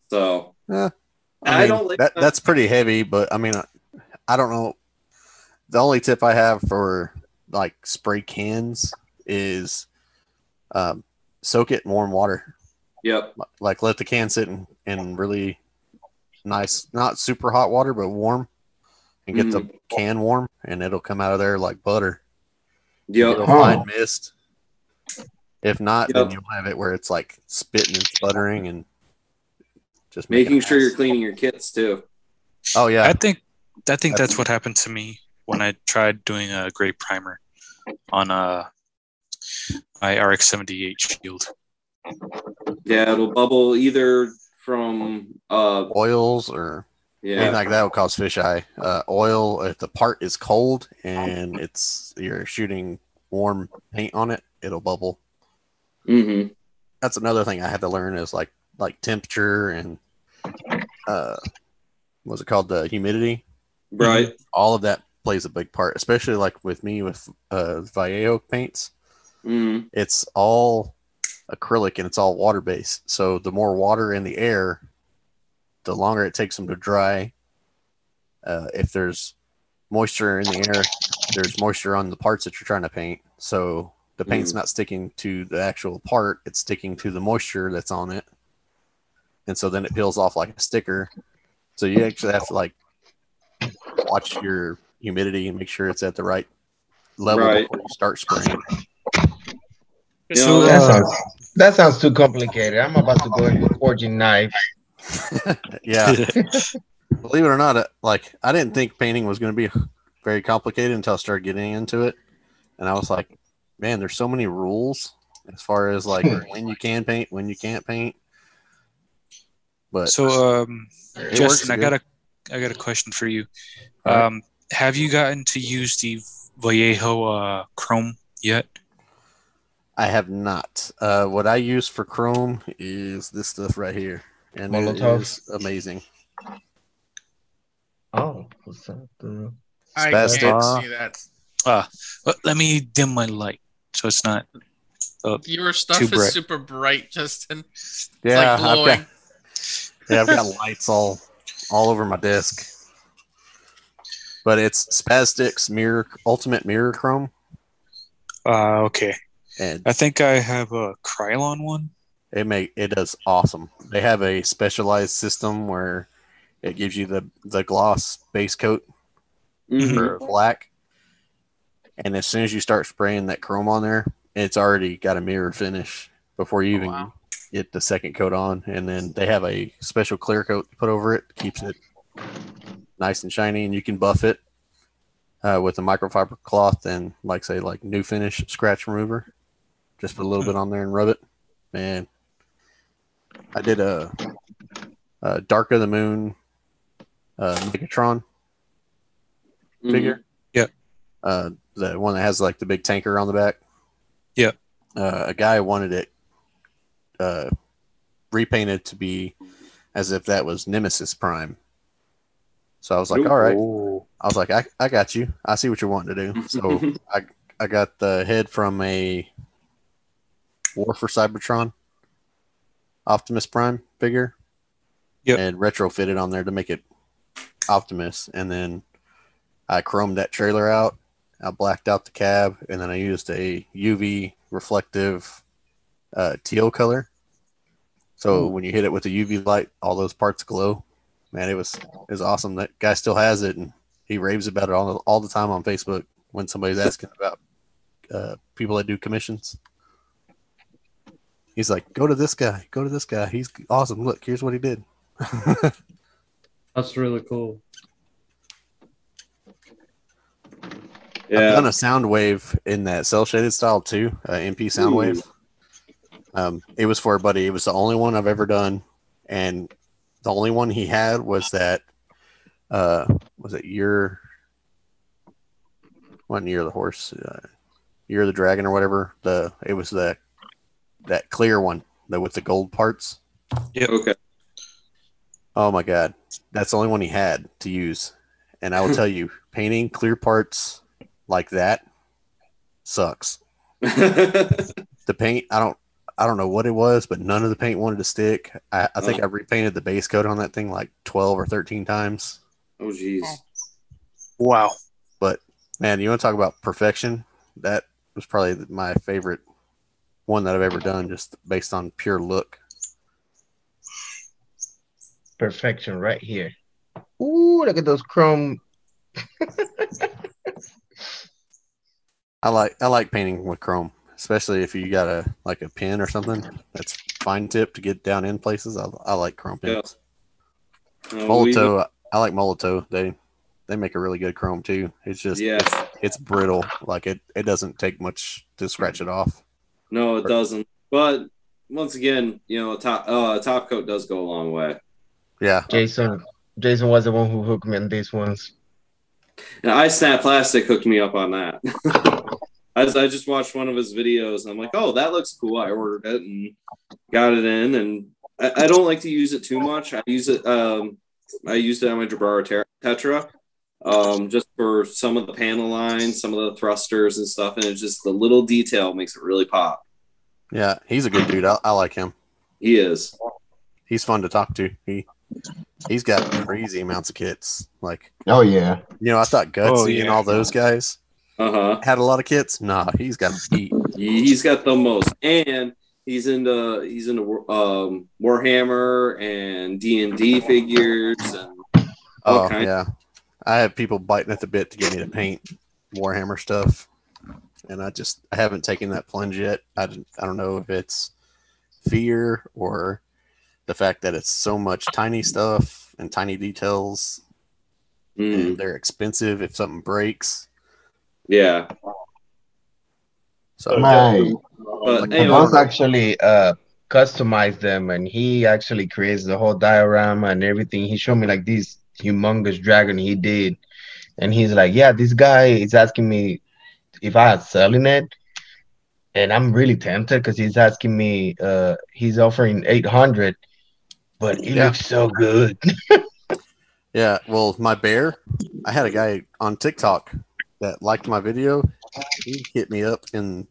So Yeah. I, mean, don't like that. That's pretty heavy, but I mean, I don't know. The only tip I have for like spray cans is um, soak it in warm water. Yep. Like let the can sit in, in really nice, not super hot water, but warm, and get the Mm. can warm, and it'll come out of there like butter. Yep. It'll Huh. find mist. If not, then you'll have it where it's like spitting and sputtering and just Making sure you're cleaning your kits too. Oh yeah, I think I think That's- that's what happened to me when I tried doing a gray primer on uh my RX seventy eight shield. Yeah, it'll bubble either from uh oils or anything yeah. like that will cause fisheye. Uh, oil, if the part is cold and it's you're shooting warm paint on it, it'll bubble. Mm-hmm. That's another thing I had to learn is like like temperature and uh, what's it called the humidity. Right. All of that plays a big part, especially like with me with uh, Vallejo paints. Mm-hmm. It's all acrylic and it's all water based. So the more water in the air, the longer it takes them to dry. Uh, if there's moisture in the air, there's moisture on the parts that you're trying to paint. So the paint's not sticking to the actual part, it's sticking to the moisture that's on it. And so then it peels off like a sticker. So you actually have to like watch your humidity and make sure it's at the right level Right. before you start spraying. You know, That sounds that sounds too complicated. I'm about to go into forging knife. Yeah. Believe it or not, uh, like I didn't think painting was going to be very complicated until I started getting into it, and I was like, man, there's so many rules as far as like when you can paint, when you can't paint. But So um Justin, I got a I got a question for you. All right. Um have you gotten to use the Vallejo uh Chrome yet? I have not. Uh, what I use for Chrome is this stuff right here, and it Molotow. is amazing. Oh, what's that? The- I Spaz Stix. can't see that. Uh, let- let me dim my light so it's not uh, Your stuff Too is bright. super bright, Justin. It's Yeah, like I've glowing. got, yeah, I've got lights all all over my desk. But it's Spaz Stix's mirror ultimate mirror chrome, uh okay. And I think I have a Krylon one. it make it does awesome. They have a specialized system where it gives you the the gloss base coat Mhm. for black, and as soon as you start spraying that chrome on there, it's already got a mirror finish before you Oh, even wow. get the second coat on. And then they have a special clear coat to put over it, keeps it nice and shiny, and you can buff it uh, with a microfiber cloth and, like say, like new finish scratch remover. Just put a little bit on there and rub it. Man, I did a, a Dark of the Moon uh, Megatron Mhm. figure. Yep. Uh, the one that has like the big tanker on the back. Yep. Uh, a guy wanted it uh, repainted to be as if that was Nemesis Prime. So I was like, Ooh. all right. I was like, I, I got you. I see what you're wanting to do. So I I got the head from a War for Cybertron Optimus Prime figure. Yep. And retrofitted on there to make it Optimus. And then I chromed that trailer out. I blacked out the cab, and then I used a UV reflective uh, teal color. So when you hit it with the UV light, all those parts glow. Man, it was it was awesome. That guy still has it, and he raves about it all the, all the time on Facebook when somebody's asking about uh, people that do commissions. He's like, "Go to this guy. Go to this guy. He's awesome. Look, here's what he did." That's really cool. I've Yeah. done a Soundwave in that cell shaded style too, uh, MP sound Ooh. wave. Um, it was for a buddy. It was the only one I've ever done, and the only one he had was that. Uh, was it your? Wasn't year of the horse? Uh, year of the dragon or whatever. The it was the that clear one, the with the gold parts. Yeah. Okay. Oh my god, that's the only one he had to use. And I will tell you, painting clear parts like that sucks. The paint, I don't, I don't know what it was, but none of the paint wanted to stick. I, I think Oh. I repainted the base coat on that thing like twelve or thirteen times. oh jeez. Wow. But man, you want to talk about perfection? That was probably my favorite one that I've ever done, just based on pure look. Perfection right here. Ooh, look at those chrome. I like I like painting with chrome, especially if you got a like a pen or something that's fine tip to get down in places. I, I like chrome Yeah. pens. Uh, we- Molotow, I like Molotow. They they make a really good chrome too. It's just Yeah. it's, it's brittle. Like it it doesn't take much to scratch it off. No, it doesn't. But once again, you know, a top uh, a top coat does go a long way. Yeah, Jason. Jason was the one who hooked me on these ones. And I Snap Plastic hooked me up on that. I, was- I just watched one of his videos and I'm like, oh, that looks cool. I ordered it and got it in. And I, I don't like to use it too much. I use it. Um, I used it on my Jabara Tetra, um, just for some of the panel lines, some of the thrusters and stuff. And it's just the little detail makes it really pop. yeah. He's a good dude. I, I like him. He is. He's fun to talk to. He he's got crazy amounts of kits. Like Oh yeah. you know, I thought Gutsy Oh, and all those guys Uh huh. had a lot of kits. Nah, he's got a beat. He's got the most, and he's into he's into um, Warhammer and D and D figures and all Oh kinds. yeah, I have people biting at the bit to get me to paint Warhammer stuff, and I just I haven't taken that plunge yet. I don't, I don't know if it's fear or the fact that it's so much tiny stuff and tiny details, Mm, and they're expensive if something breaks. yeah, So My but my anyway, boss actually uh customized them and he actually creates the whole diorama and everything. He showed me like this humongous dragon he did. And he's like, Yeah, this guy is asking me if I was selling it. And I'm really tempted because he's asking me uh he's offering eight hundred, but it Yeah. looks so good. Yeah, well, my bear, I had a guy on TikTok that liked my video. He hit me up in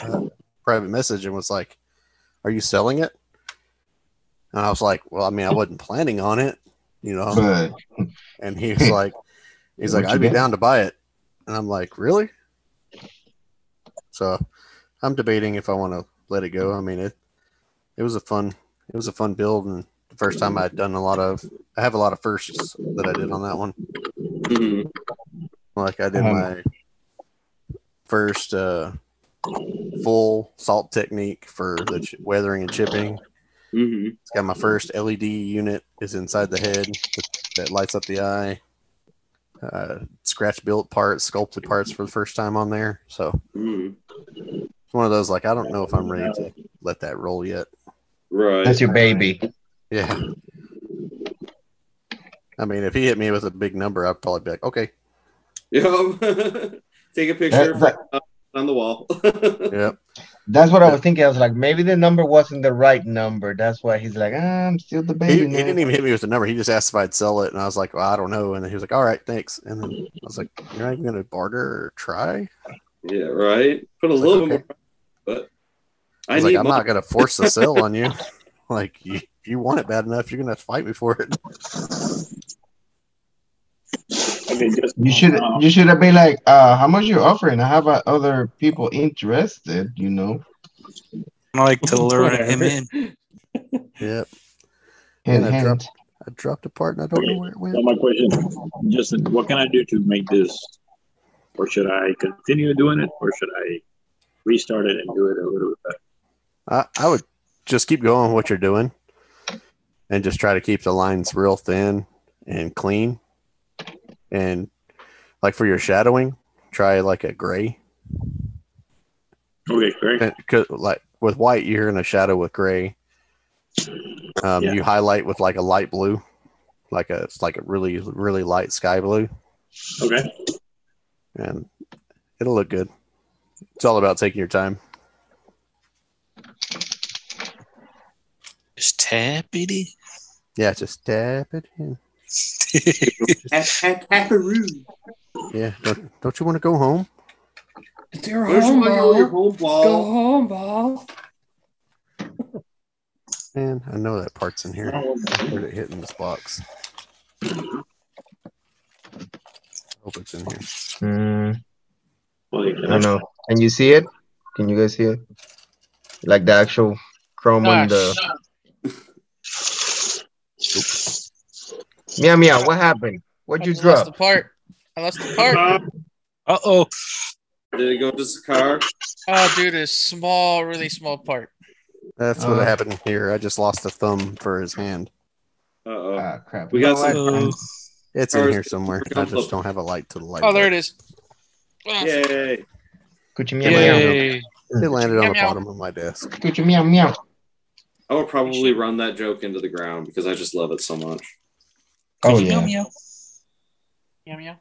uh, private message and was like, "Are you selling it?" And I was like, "Well, I mean, I wasn't planning on it, you know." but And he was like, "He's like, I'd be down to buy it," and I'm like, "Really?" So, I'm debating if I want to let it go. I mean, it it was a fun it was a fun build and the first time I'd done a lot of I have a lot of firsts that I did on that one. mhm, Like I did Um, my first uh, full salt technique for the ch- weathering and chipping. Mhm. It's got my first LED unit is inside the head that, that lights up the eye. Uh, scratch built parts, sculpted parts for the first time on there. So mhm. it's one of those like I don't know if I'm ready to let that roll yet. right. that's your baby. Yeah. I mean, if he hit me with a big number, I'd probably be like, okay, Yep. Take a picture That- for- on the wall. yeah. That's what I was thinking. I was like, maybe the number wasn't the right number. That's why he's like, ah, I'm still the baby. he man." didn't even hit me with the number. He just asked if I'd sell it, and I was like, "Well, I don't know." And then he was like, "All right, thanks." And then I was like, "You're not even gonna barter or try?" yeah, right. Put a little like, okay. more, but I I was need like, "I'm money. not gonna force the sale on you. Like, you, if you want it bad enough, you're gonna have to fight me for it." Okay, just You should uh, you should have been like, uh, how much you offering? I have uh, other people interested, you know. I like to lure him in. Yep. Hint, And I dropped, I dropped a part, and I don't know where it so went. my question, Justin, what can I do to make this, or should I continue doing it, or should I restart it and do it a little bit better? I, I would just keep going with what you're doing, and just try to keep the lines real thin and clean. And like for your shadowing, try like a gray. Okay, great. And 'cause, like with white, you're gonna shadow with gray. Um, Yeah. You highlight with like a light blue, like a it's like a really really light sky blue, Okay. and it'll look good. It's all about taking your time. Just tap it in. Yeah, just tap it in. Tap- tap- taparoo. Yeah. Don't, don't you want to go home? It's your Where's home my your ball. home ball? Go home ball. Man, I know that part's in here. Where'd it hit in this box? Hope it's in here. Mm, I don't know. Can you see it? Can you guys see it? Like the actual chrome on the meow meow. What happened? What'd I you just lost the drop? part. I lost the part. Uh oh. Did it go to the car? Oh, dude, a small, really small part. That's what Uh. happened here. I just lost a thumb for his hand. Uh oh. Ah crap. We got know some- Uh, It's in here somewhere. I just don't have a light to the light. Oh, there it is. Yay. Kuchi meow meow. Yay. It landed on the Meow, meow. bottom of my desk. Kuchi meow meow. I would probably run that joke into the ground because I just love it so much. Oh yeah. meow. Meow, meow.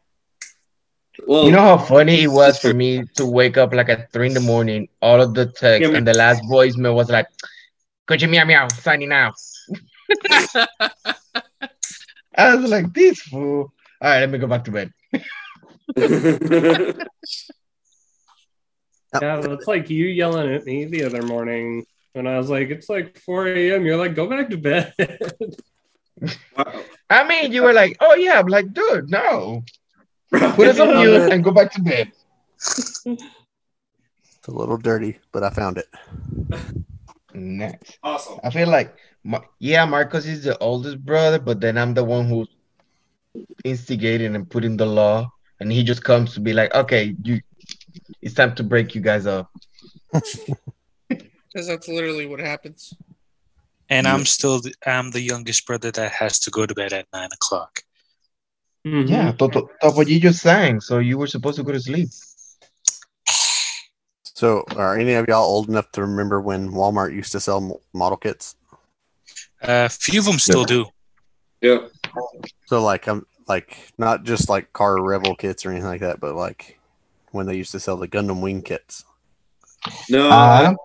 Well, You know how funny it was for me to wake up like at three in the morning, all of the text, Yeah, and the last voicemail was like, Kuchi meow meow, signing out. I was like, this fool. All right, let me go back to bed. Yeah, that's like you yelling at me the other morning when I was like, it's like 4 a.m. You're like, go back to bed. wow. I mean, you were like, oh yeah. I'm like, dude, no. Put us on mute and go back to bed. It's a little dirty, but I found it. Next. Awesome. I feel like, yeah, Marcos is the oldest brother, but then I'm the one who's instigating and putting the law, and he just comes to be like, okay, you, it's time to break you guys up. Because that's literally what happens. And I'm still the, I'm the youngest brother that has to go to bed at nine o'clock. Mhm. Yeah, Toto, Topo, just sang, so you were supposed to go to sleep. So, are any of y'all old enough to remember when Walmart used to sell model kits? A few of them still do. Yeah. So, like, I'm like not just like car Revell kits or anything like that, but like when they used to sell the Gundam wing kits. No. Uh,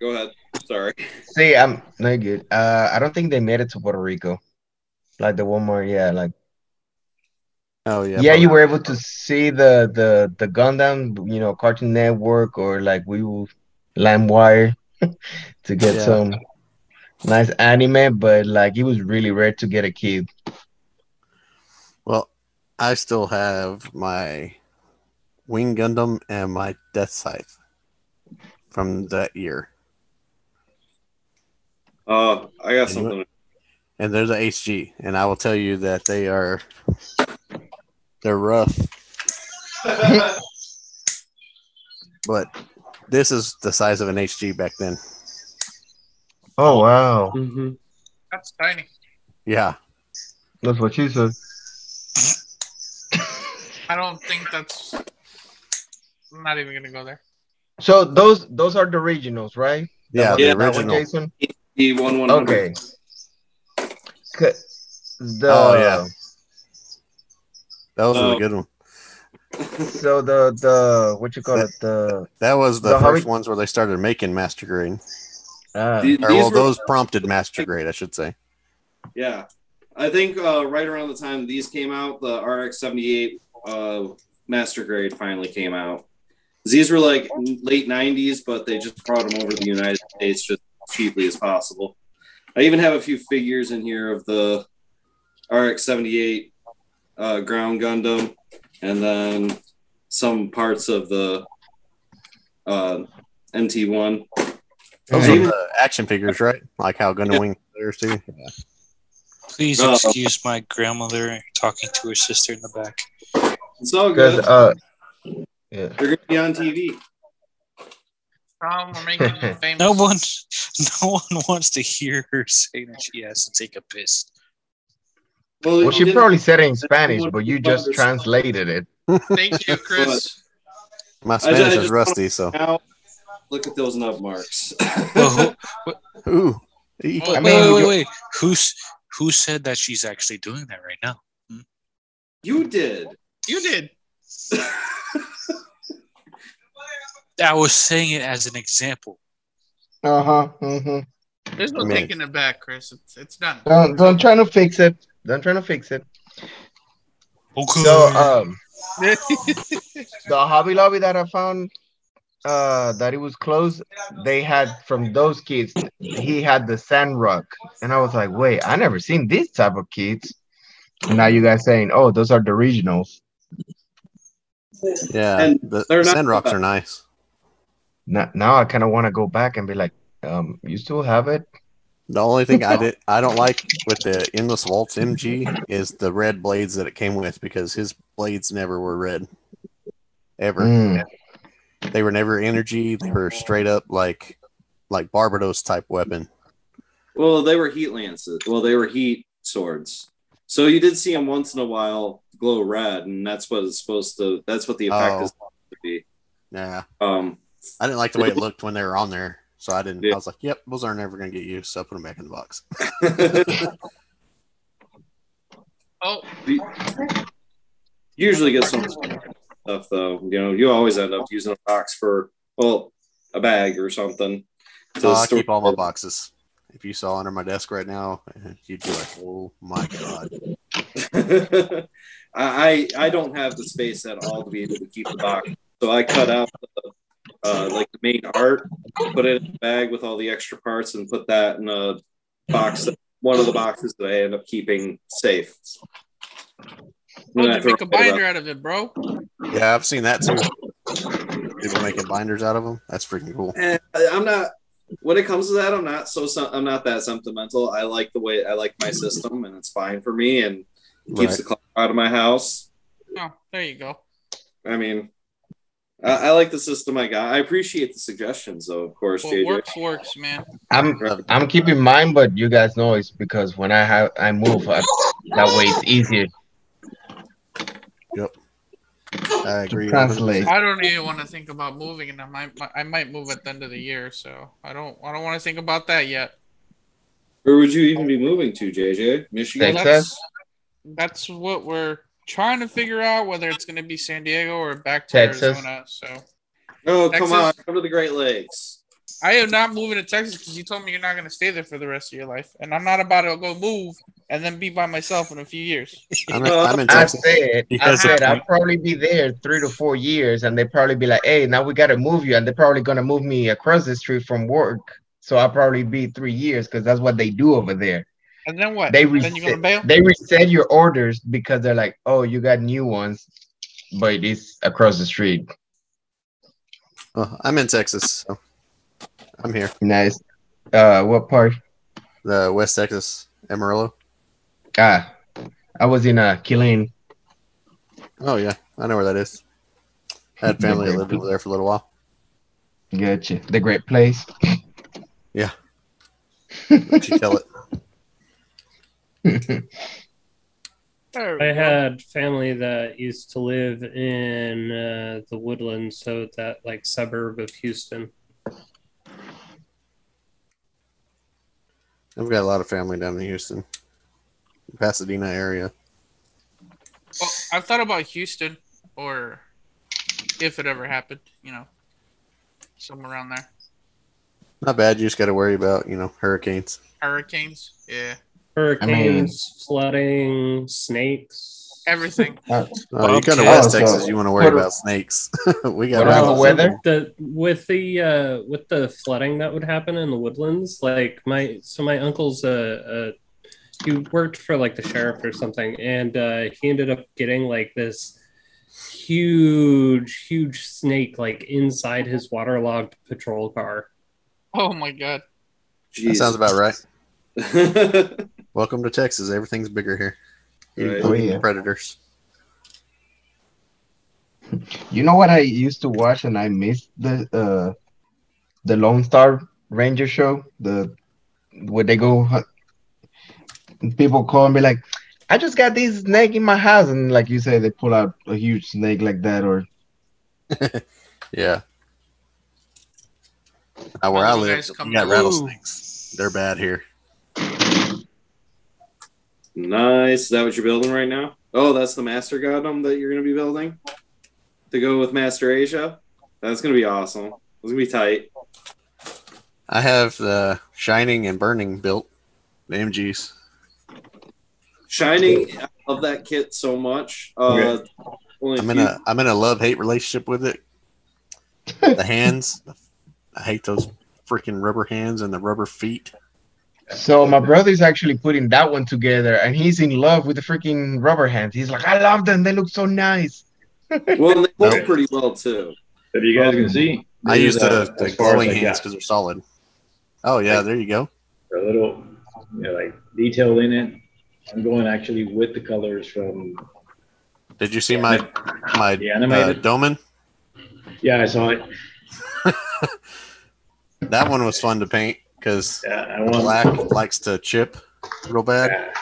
go ahead. Sorry. see, I'm no good. Uh, I don't think they made it to Puerto Rico, like the Walmart. Yeah, like Oh yeah, yeah, but- you were able to see the the the Gundam, you know, Cartoon Network or like we will LimeWire to get Yeah. some nice anime, but like it was really rare to get a kid. Well, I still have my Wing Gundam and my Death Scythe from that year, Uh, I got And something. and there's a HG, and I will tell you that they are they're rough, but this is the size of an HG back then. Oh wow, Mhm. That's tiny. Yeah, that's what she said. I don't think that's. I'm not even gonna go there. So those those are the originals, right? yeah, Yeah, the original. Jason. E one one Okay. C- The, Oh, yeah. That was Oh. a good one. So the the what you call it the That was the, The first Harry- ones where they started making Master Grade. uh, The- Or, these well, were- those prompted Master Grade, I should say. Yeah, I think uh, right around the time these came out, the RX seventy eight uh, Master Grade finally came out. These were like late '90s, but they just brought them over to the United States just as cheaply as possible. I even have a few figures in here of the RX seventy eight uh, Ground Gundam, and then some parts of the uh, MT one. Those Hey. are the action figures, right? Like how Gundam Yeah. Wing players do. Please No. excuse my grandmother talking to her sister in the back. It's all good. uh, yeah. They're gonna be on TV. Um, we're making you famous. No one, no one wants to hear her say that she has to take a piss. Well, you she didn't- probably said it in Spanish, but you just translated it. Thank you, Chris. My I Spanish just- I is rusty, so. Now, look at those nub marks. Well, who, Ooh. Well, wait, I mean, wait, wait, wait. Who's who said that she's actually doing that right now? you did. You did. I was saying it as an example. Uh huh. Mm-hmm. There's no I mean- taking it back, Chris. It's it's done. Don't don't try to fix it. Don't try to fix it. Okay. So um, the Hobby Lobby that I found uh that it was closed, they had from those kids, he had the Sandrock, and I was like, wait, I never seen these type of kids. And now you guys saying, oh, those are the regionals. Yeah, And the Sandrocks are nice. Now, now I kind of want to go back and be like, um, you still have it? The only thing I did I don't like with the endless waltz MG is the red blades that it came with because his blades never were red. Ever. Mm. They were never energy. They were straight up like like Barbatos type weapon. Well, they were heat lances. Well, they were heat swords. So you did see them once in a while glow red, and that's what it's supposed to. That's what the effect Oh. is supposed to be. Yeah. Um, I didn't like the way it looked when they were on there. So I didn't Yeah. I was like, Yep, those are never gonna get used, so I put them back in the box. Oh, usually get some stuff though. You know, you always end up using a box for well, a bag or something. to So I keep all my boxes. If you saw under my desk right now, you'd be like, Oh my god. I I I don't have the space at all to be able to keep the box, so I cut out the, uh, like the main art, put it in a bag with all the extra parts, and put that in a box. That, one of the boxes that I end up keeping safe. oh Then I you throw make a it away. binder out of it, bro. Yeah, I've seen that too. People making binders out of them. That's freaking cool. And I- I'm not. When it comes to that, I'm not so. I'm not that sentimental. I like the way I like my system, and it's fine for me, and keeps Right. the clutter out of my house. Oh, there you go. I mean, I, I like the system I got. I appreciate the suggestions, though. Of course, What JJ. works, works, man. I'm I'm keeping mine, but you guys know it's because when I have I move, I, that way it's easier Yep. I agree. translate. I don't even want to think about moving, and I might, I might move at the end of the year, so I don't, I don't want to think about that yet. Where would you even be moving to, JJ? Michigan. Texas? That's, that's what we're trying to figure out whether it's going to be San Diego or back to Texas. Arizona. So Oh, Texas. come on, come to the Great Lakes. I am not moving to Texas because you told me you're not going to stay there for the rest of your life, and I'm not about to go move and then be by myself in a few years. I'm in, I'm in I Texas. said, I said I'll probably be there three to four years, and they probably be like, "Hey, now we got to move you," and they're probably gonna move me across the street from work. So I'll probably be three years because that's what they do over there. And then what? They then you're going to reset, they reset your orders because they're like, "Oh, you got new ones, but it's across the street." Oh, I'm in Texas. So I'm here. Nice. Uh, what part? The West Texas, Amarillo. Ah, I was in uh, Killeen. Oh yeah, I know where that is. I had family that lived over there for a little while. Gotcha. The great place. But you tell it. There we I had family that used to live in uh, the woodlands, so that like suburb of Houston. I've got a lot of family down in Houston, Pasadena area. Well, I've thought about Houston, or if it ever happened, you know, somewhere around there. Not bad. You just got to worry about you know hurricanes. Hurricanes, yeah, Hurricanes, flooding, snakes. everything. Oh, you Well, come to yeah. West so- Texas, you want to worry what- about snakes. we got What about the weather? The with the uh, with the flooding that would happen in the woodlands, like my so my uncle's uh, uh he worked for like the sheriff or something, and uh, he ended up getting like this huge, huge snake like inside his waterlogged patrol car. Oh my god. That sounds about right. right. Welcome to Texas. Everything's bigger here. Right. Oh, yeah. predators. You know what I used to watch and I missed the uh the Lone Star Ranger show, the where they go people call and be like, I just got this snake in my house and like you say they pull out a huge snake like that or Yeah. Now, where How I did you live, we got to- rattlesnakes. They're bad here. Nice. Is that what you're building right now? Oh, that's the Master Gundam that you're going to be building to go with Master Asia. That's going to be awesome. It's going to be tight. I have the Shining and Burning built. The MGs. Shining, I love that kit so much. Uh, only a I'm in few- a I'm in a love hate relationship with it. The hands, I hate those freaking rubber hands and the rubber feet. So my brother's actually putting that one together, and he's in love with the freaking rubber hands. He's like, I love them. They look so nice. well, they work Nope. pretty well too. If you guys can see, I this use the, uh, the as glowing hands because they're solid. Oh yeah, there you go. a little you know, like detail in it. I'm going actually with the colors from Did you see my my the uh, animated. Domon? yeah, I saw it. That one was fun to paint because Yeah, I want black likes to chip real bad. Yeah.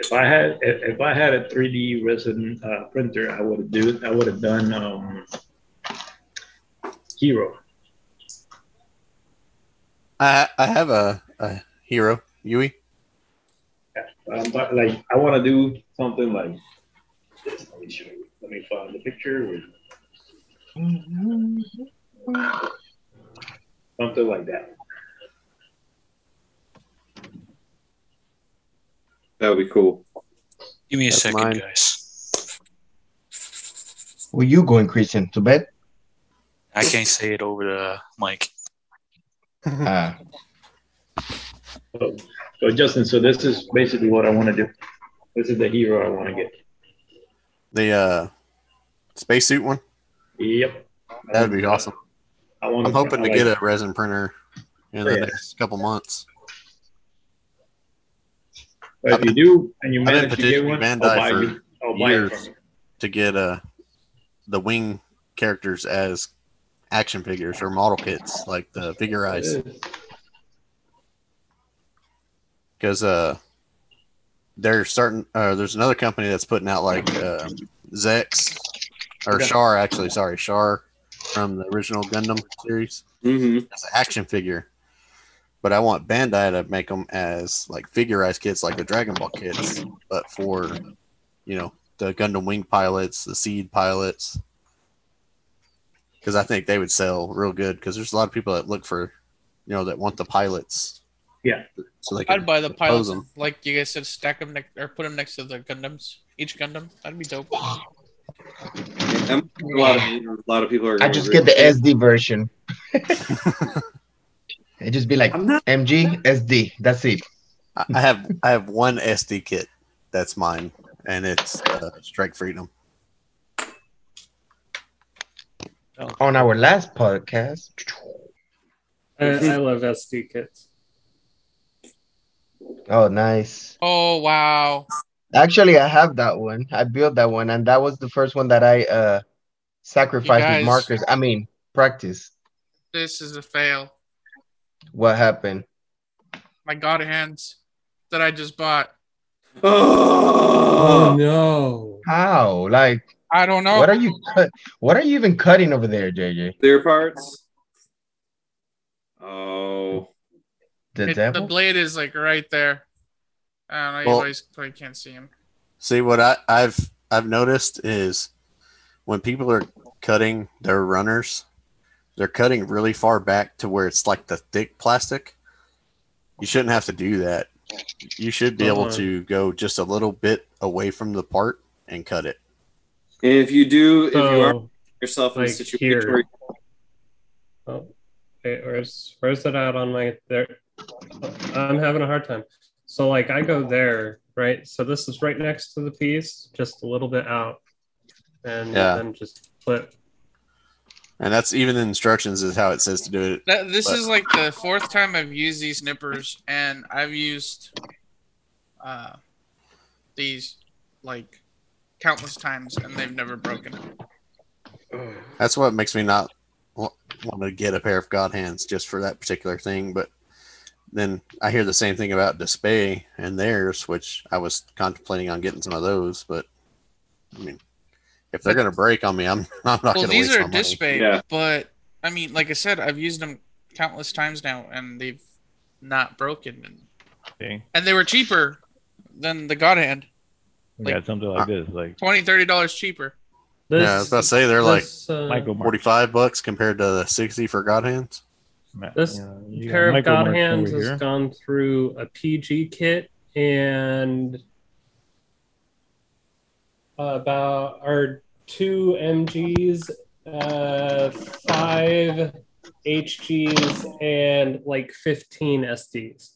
If I had if, I had a 3D resin uh, printer, I would have do I would have done um, Heero. I I have a, a Heero Yuy. Um, but like I want to do something like this. Let me show you. Let me find the picture. Something like that. That would be cool. Give me a That's second, mine. guys. Where you going, Christian? To bed? I can't say it over the mic. Ah, So, so Justin, so this is basically what I want to do. This is the Heero I want to get. The uh, spacesuit one. Yep. That'd be awesome. I I'm hoping to like, get a resin printer in the next couple months. But if you do and you I've manage to get one, Bandai I'll buy for you. I'll buy it years. from you. to get uh the wing characters as action figures or model kits like the Figure-rise because uh they're starting uh there's another company that's putting out like uh, Zechs or Okay. Char actually sorry Char from the original Gundam series hmm as an action figure but I want Bandai to make them as like figurized kits like the Dragon Ball kits but for you know the Gundam Wing pilots the Seed pilots because I think they would sell real good because there's a lot of people that look for you know that want the pilots Yeah. so they I'd buy the pilots, them like you guys said, stack them next or put them next to the Gundams. Each Gundam, that'd be dope. a lot of a lot of people are. I just get the SD version. it just be like not. MG SD. That's it. I I have I have one SD kit that's mine and it's uh, Strike Freedom On our last podcast, I, I love SD kits. oh nice. Oh wow! Actually, I have that one. I built that one, and that was the first one that I uh sacrificed guys- with markers. I mean, practice. This is a fail. What happened? My God hands that I just bought. Oh Oh, no! How? Like, I don't know. what are you cut? What are you even cutting over there, JJ? Their parts. Oh, The It- the blade is like right there. I don't know. You Well- guys probably can't see him. See what I, I've I've noticed is when people are cutting their runners, they're cutting really far back to where it's like the thick plastic. You shouldn't have to do that. You should be able Uh-huh. to go just a little bit away from the part and cut it. and if you do, if you are yourself in a situation here. where oh, wait, where's where's it at on my there? I'm having a hard time. So like I go there, right? So this is right next to the piece, just a little bit out, and Yeah. then just flip. And that's even in instructions is how it says to do it. That, this But- is like the fourth time I've used these nippers, and I've used uh, these like countless times, and they've never broken. That's what makes me not want to get a pair of God hands just for that particular thing. But then I hear the same thing about Display and theirs, which I was contemplating on getting some of those. But I mean, if they're gonna break on me, I'm I'm not well, gonna these waste are my money. Display, Yeah. but I mean, like I said, I've used them countless times now, and they've not broken, and, Okay. and they were cheaper than the God Hand, Like- got something like this, like 20 30 dollars cheaper. This, yeah, I was about to say they're like this, uh, forty five bucks compared to the sixty for God hands. This you know, you got pair of Michael God Marks hands has gone through a PG kit and about our two MGs, uh, five HGs, and like 15 SDs.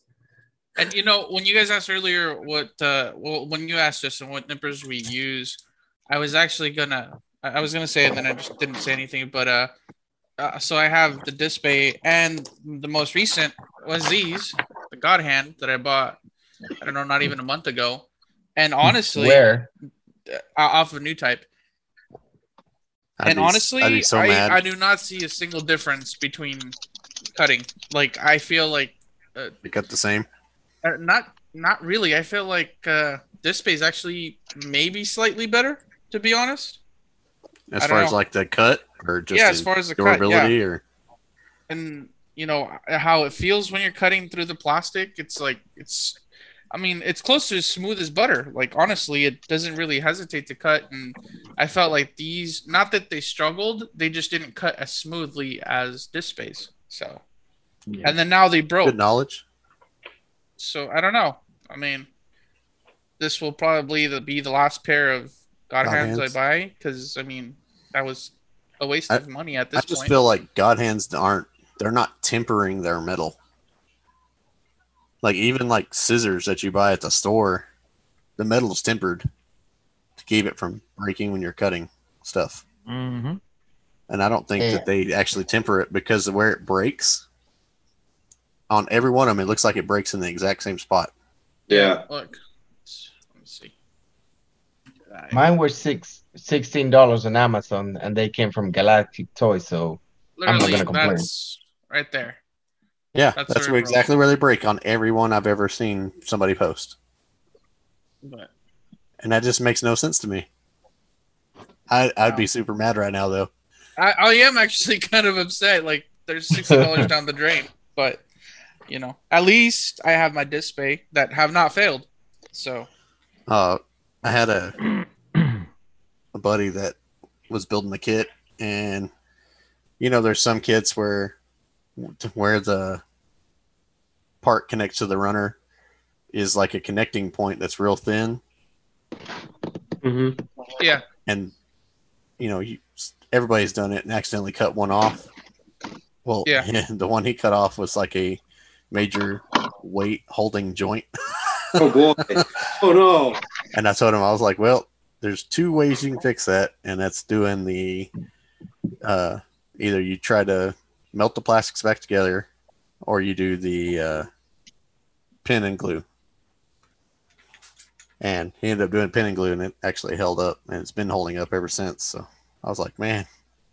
And you know, when you guys asked earlier what uh well when you asked us and what nippers we use, I was actually gonna I I was gonna say it and then I just didn't say anything, but uh, uh so I have the Display and the most recent was these, the God Hand that I bought I don't know, not even a month ago. And honestly Where? Uh, off of new type. I'd and be- honestly, so I. I do not see a single difference between cutting. Like I feel like They cut the same. uh, not not really. I feel like uh, this space actually maybe slightly better, to be honest. As far as like the cut or just yeah, as far as the cut, yeah. durability or and you know how it feels when you're cutting through the plastic. It's like it's. I mean, it's close to as smooth as butter. Like honestly, it doesn't really hesitate to cut, and I felt like these. Not that they struggled, they just didn't cut as smoothly as this space. So, Yeah. and then now they broke. good knowledge. So I don't know. I mean, this will probably be the last pair of God, God hands, hands. I buy because I mean that was a waste I- of money at this. Point. I just point. feel like God hands aren't they're not tempering their metal. Like even like scissors that you buy at the store, the metal is tempered to keep it from breaking when you're cutting stuff. Mm-hmm. And I don't think Yeah. that they actually temper it because of where it breaks. On every one of them, it looks like it breaks in the exact same spot. Yeah. Look, let me see. I- Mine were six sixteen dollars on Amazon, and they came from Galactic Toys. So I'm not gonna complain. that's right there. Yeah, That's that's, where where it broke. exactly where they break on every one I've ever seen somebody post. But And that just makes no sense to me. I, I'd be super mad right now, though. I, I am actually kind of upset. Like, there's sixty dollars down the drain, but you know, at least I have my display that have not failed. So Uh, I had a a buddy that was building the kit, and you know, there's some kits where where the part connects to the runner is like a connecting point that's real thin, Mm-hmm. yeah, and you know, you, everybody's done it and accidentally cut one off. Well, Yeah. the one he cut off was like a major weight holding joint. Oh boy. oh no. And I told him, I was like, well, there's two ways you can fix that, and that's doing the uh, either you try to melt the plastics back together, or you do the uh, pin and glue. And he ended up doing pin and glue, and it actually held up, and it's been holding up ever since. So I was like, man,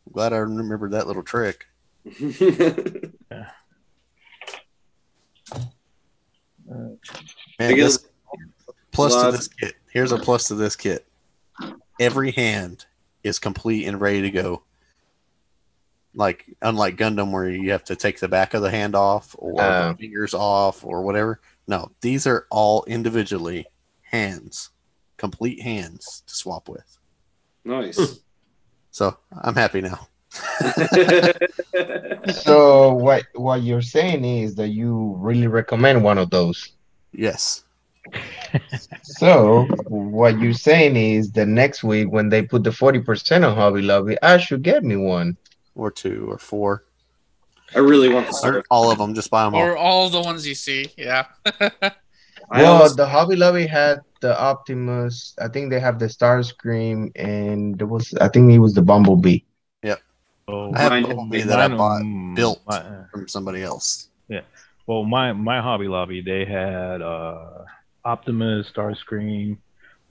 I'm glad I remembered that little trick. Man, I this- plus to this kit. Here's a plus to this kit. Every hand is complete and ready to go. Like unlike Gundam, where you have to take the back of the hand off or Uh. the fingers off or whatever. No, these are all individually hands, complete hands to swap with. nice. So I'm happy now. so what what you're saying is that you really recommend one of those. Yes. So what you're saying is the next week when they put the forty percent on Hobby Lobby, I should get me one. Or two or four. I really want the Or Star. all of them. Just buy them all. or all the ones you see. Yeah, I well, almost- the Hobby Lobby had the Optimus. I think they have the Starscream, and there was I think it was the Bumblebee. Yeah. Oh, I have Mine- Bumblebee that I bought um, built my- from somebody else. Yeah. Well, my my Hobby Lobby they had uh, Optimus, Starscream,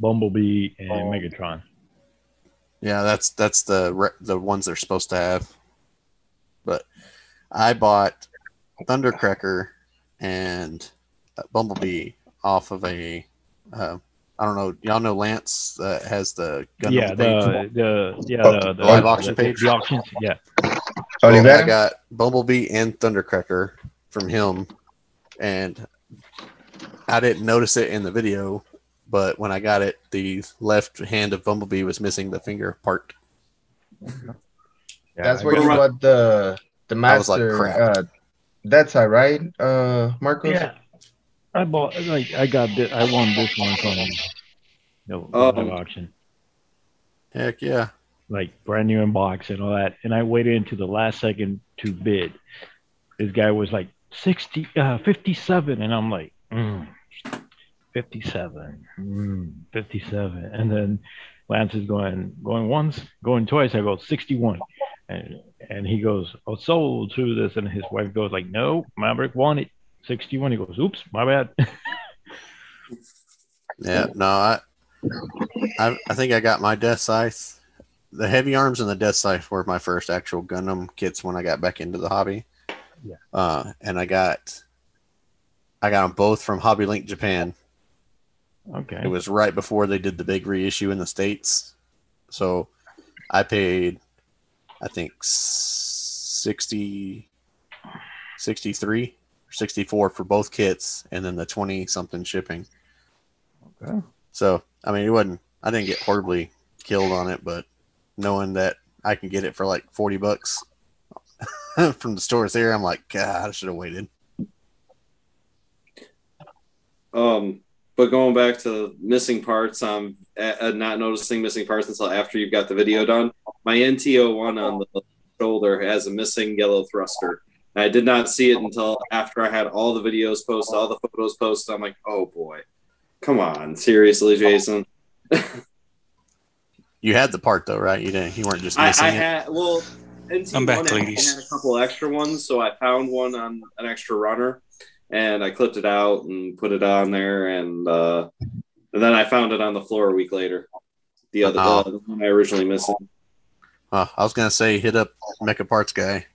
Bumblebee, and Oh. Megatron. Yeah, that's that's the re- the ones they're supposed to have. But I bought Thundercracker and Bumblebee off of a. Uh, I don't know. Y'all know Lance that has the Gundam yeah, page? the the yeah Oh, the, the live auction the- page? The auctions, yeah. Well, I got Bumblebee and Thundercracker from him, and I didn't notice it in the video, but when I got it, the left hand of Bumblebee was missing the finger part. yeah That's where you got the the I was like, master. crap. uh, that's all right, uh, Marcos. Yeah, I bought like I got this. I won this one from the, the Um, live auction. Heck yeah. like brand new in box and all that. And I waited into the last second to bid. This guy was like 60, uh, 57. And I'm like, mm, 57, mm, 57. And then Lance is going, going once, going twice. I go 61. And, and he goes, oh, sold to this. And his wife goes like, no, Maverick wanted 61. He goes, oops, my bad. Yeah, no, I, I, I think I got my Death Scythe. The Heavyarms and the Death Scythe were my first actual Gundam kits when I got back into the hobby. Yeah. Uh, and I got, I got them both from Hobby Link Japan. okay. It was right before they did the big reissue in the states, so I paid, I think 60, 63 or 64 for both kits, and then the 20 something shipping. Okay. So, I mean, it wasn't, I didn't get horribly killed on it, but knowing that I can get it for like 40 bucks from the stores there, I'm like, God, I should have waited. Um, but going back to missing parts, um, uh, not noticing missing parts until after you've got the video done. My NTO one on the shoulder has a missing yellow thruster. And I did not see it until after I had all the videos posted, all the photos posted. I'm like, oh boy, come on, seriously, Jason. You had the part though, right? You didn't, you weren't just I, missing I it. had well, NT I'm back, one had- ladies. had a couple extra ones, so I found one on an extra runner, and I clipped it out and put it on there, and uh, and then I found it on the floor a week later. The other Oh. the one I originally missed. Uh, I was gonna say hit up Mecha Parts guy.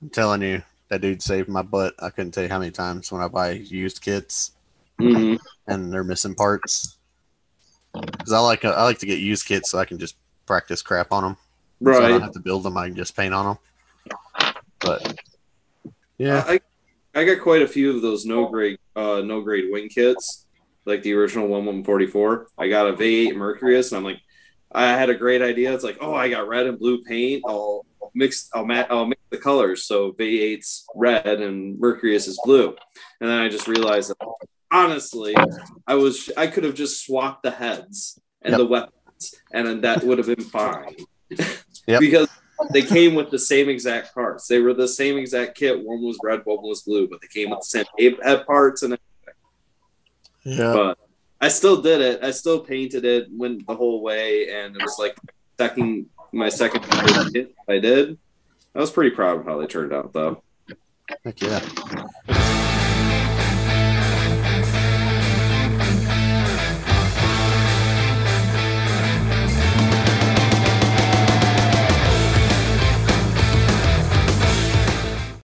I'm telling you, that dude saved my butt. I couldn't tell you how many times when I buy used kits hmm and they're missing parts. Because I like I like to get used kits so I can just practice crap on them. So I don't have to build them. I can just paint on them. But yeah, I I got quite a few of those no grade uh no grade wing kits, like the original one one forty four. I got a V8 Mercurius, and I'm like, I had a great idea. It's like, oh, I got red and blue paint. I'll mix I'll mat I'll mix the colors. So V8's red and Mercurius is blue. And then I just realized that honestly, I was I could have just swapped the heads and Yep. the weapons, and then that would have been fine. Yep. because they came with the same exact parts. They were the same exact kit. One was red, one was blue, but they came with the same head parts. And yeah. but I still did it. I still painted it, went the whole way, and it was like second my second kit I did. I was pretty proud of how they turned out, though. Heck yeah.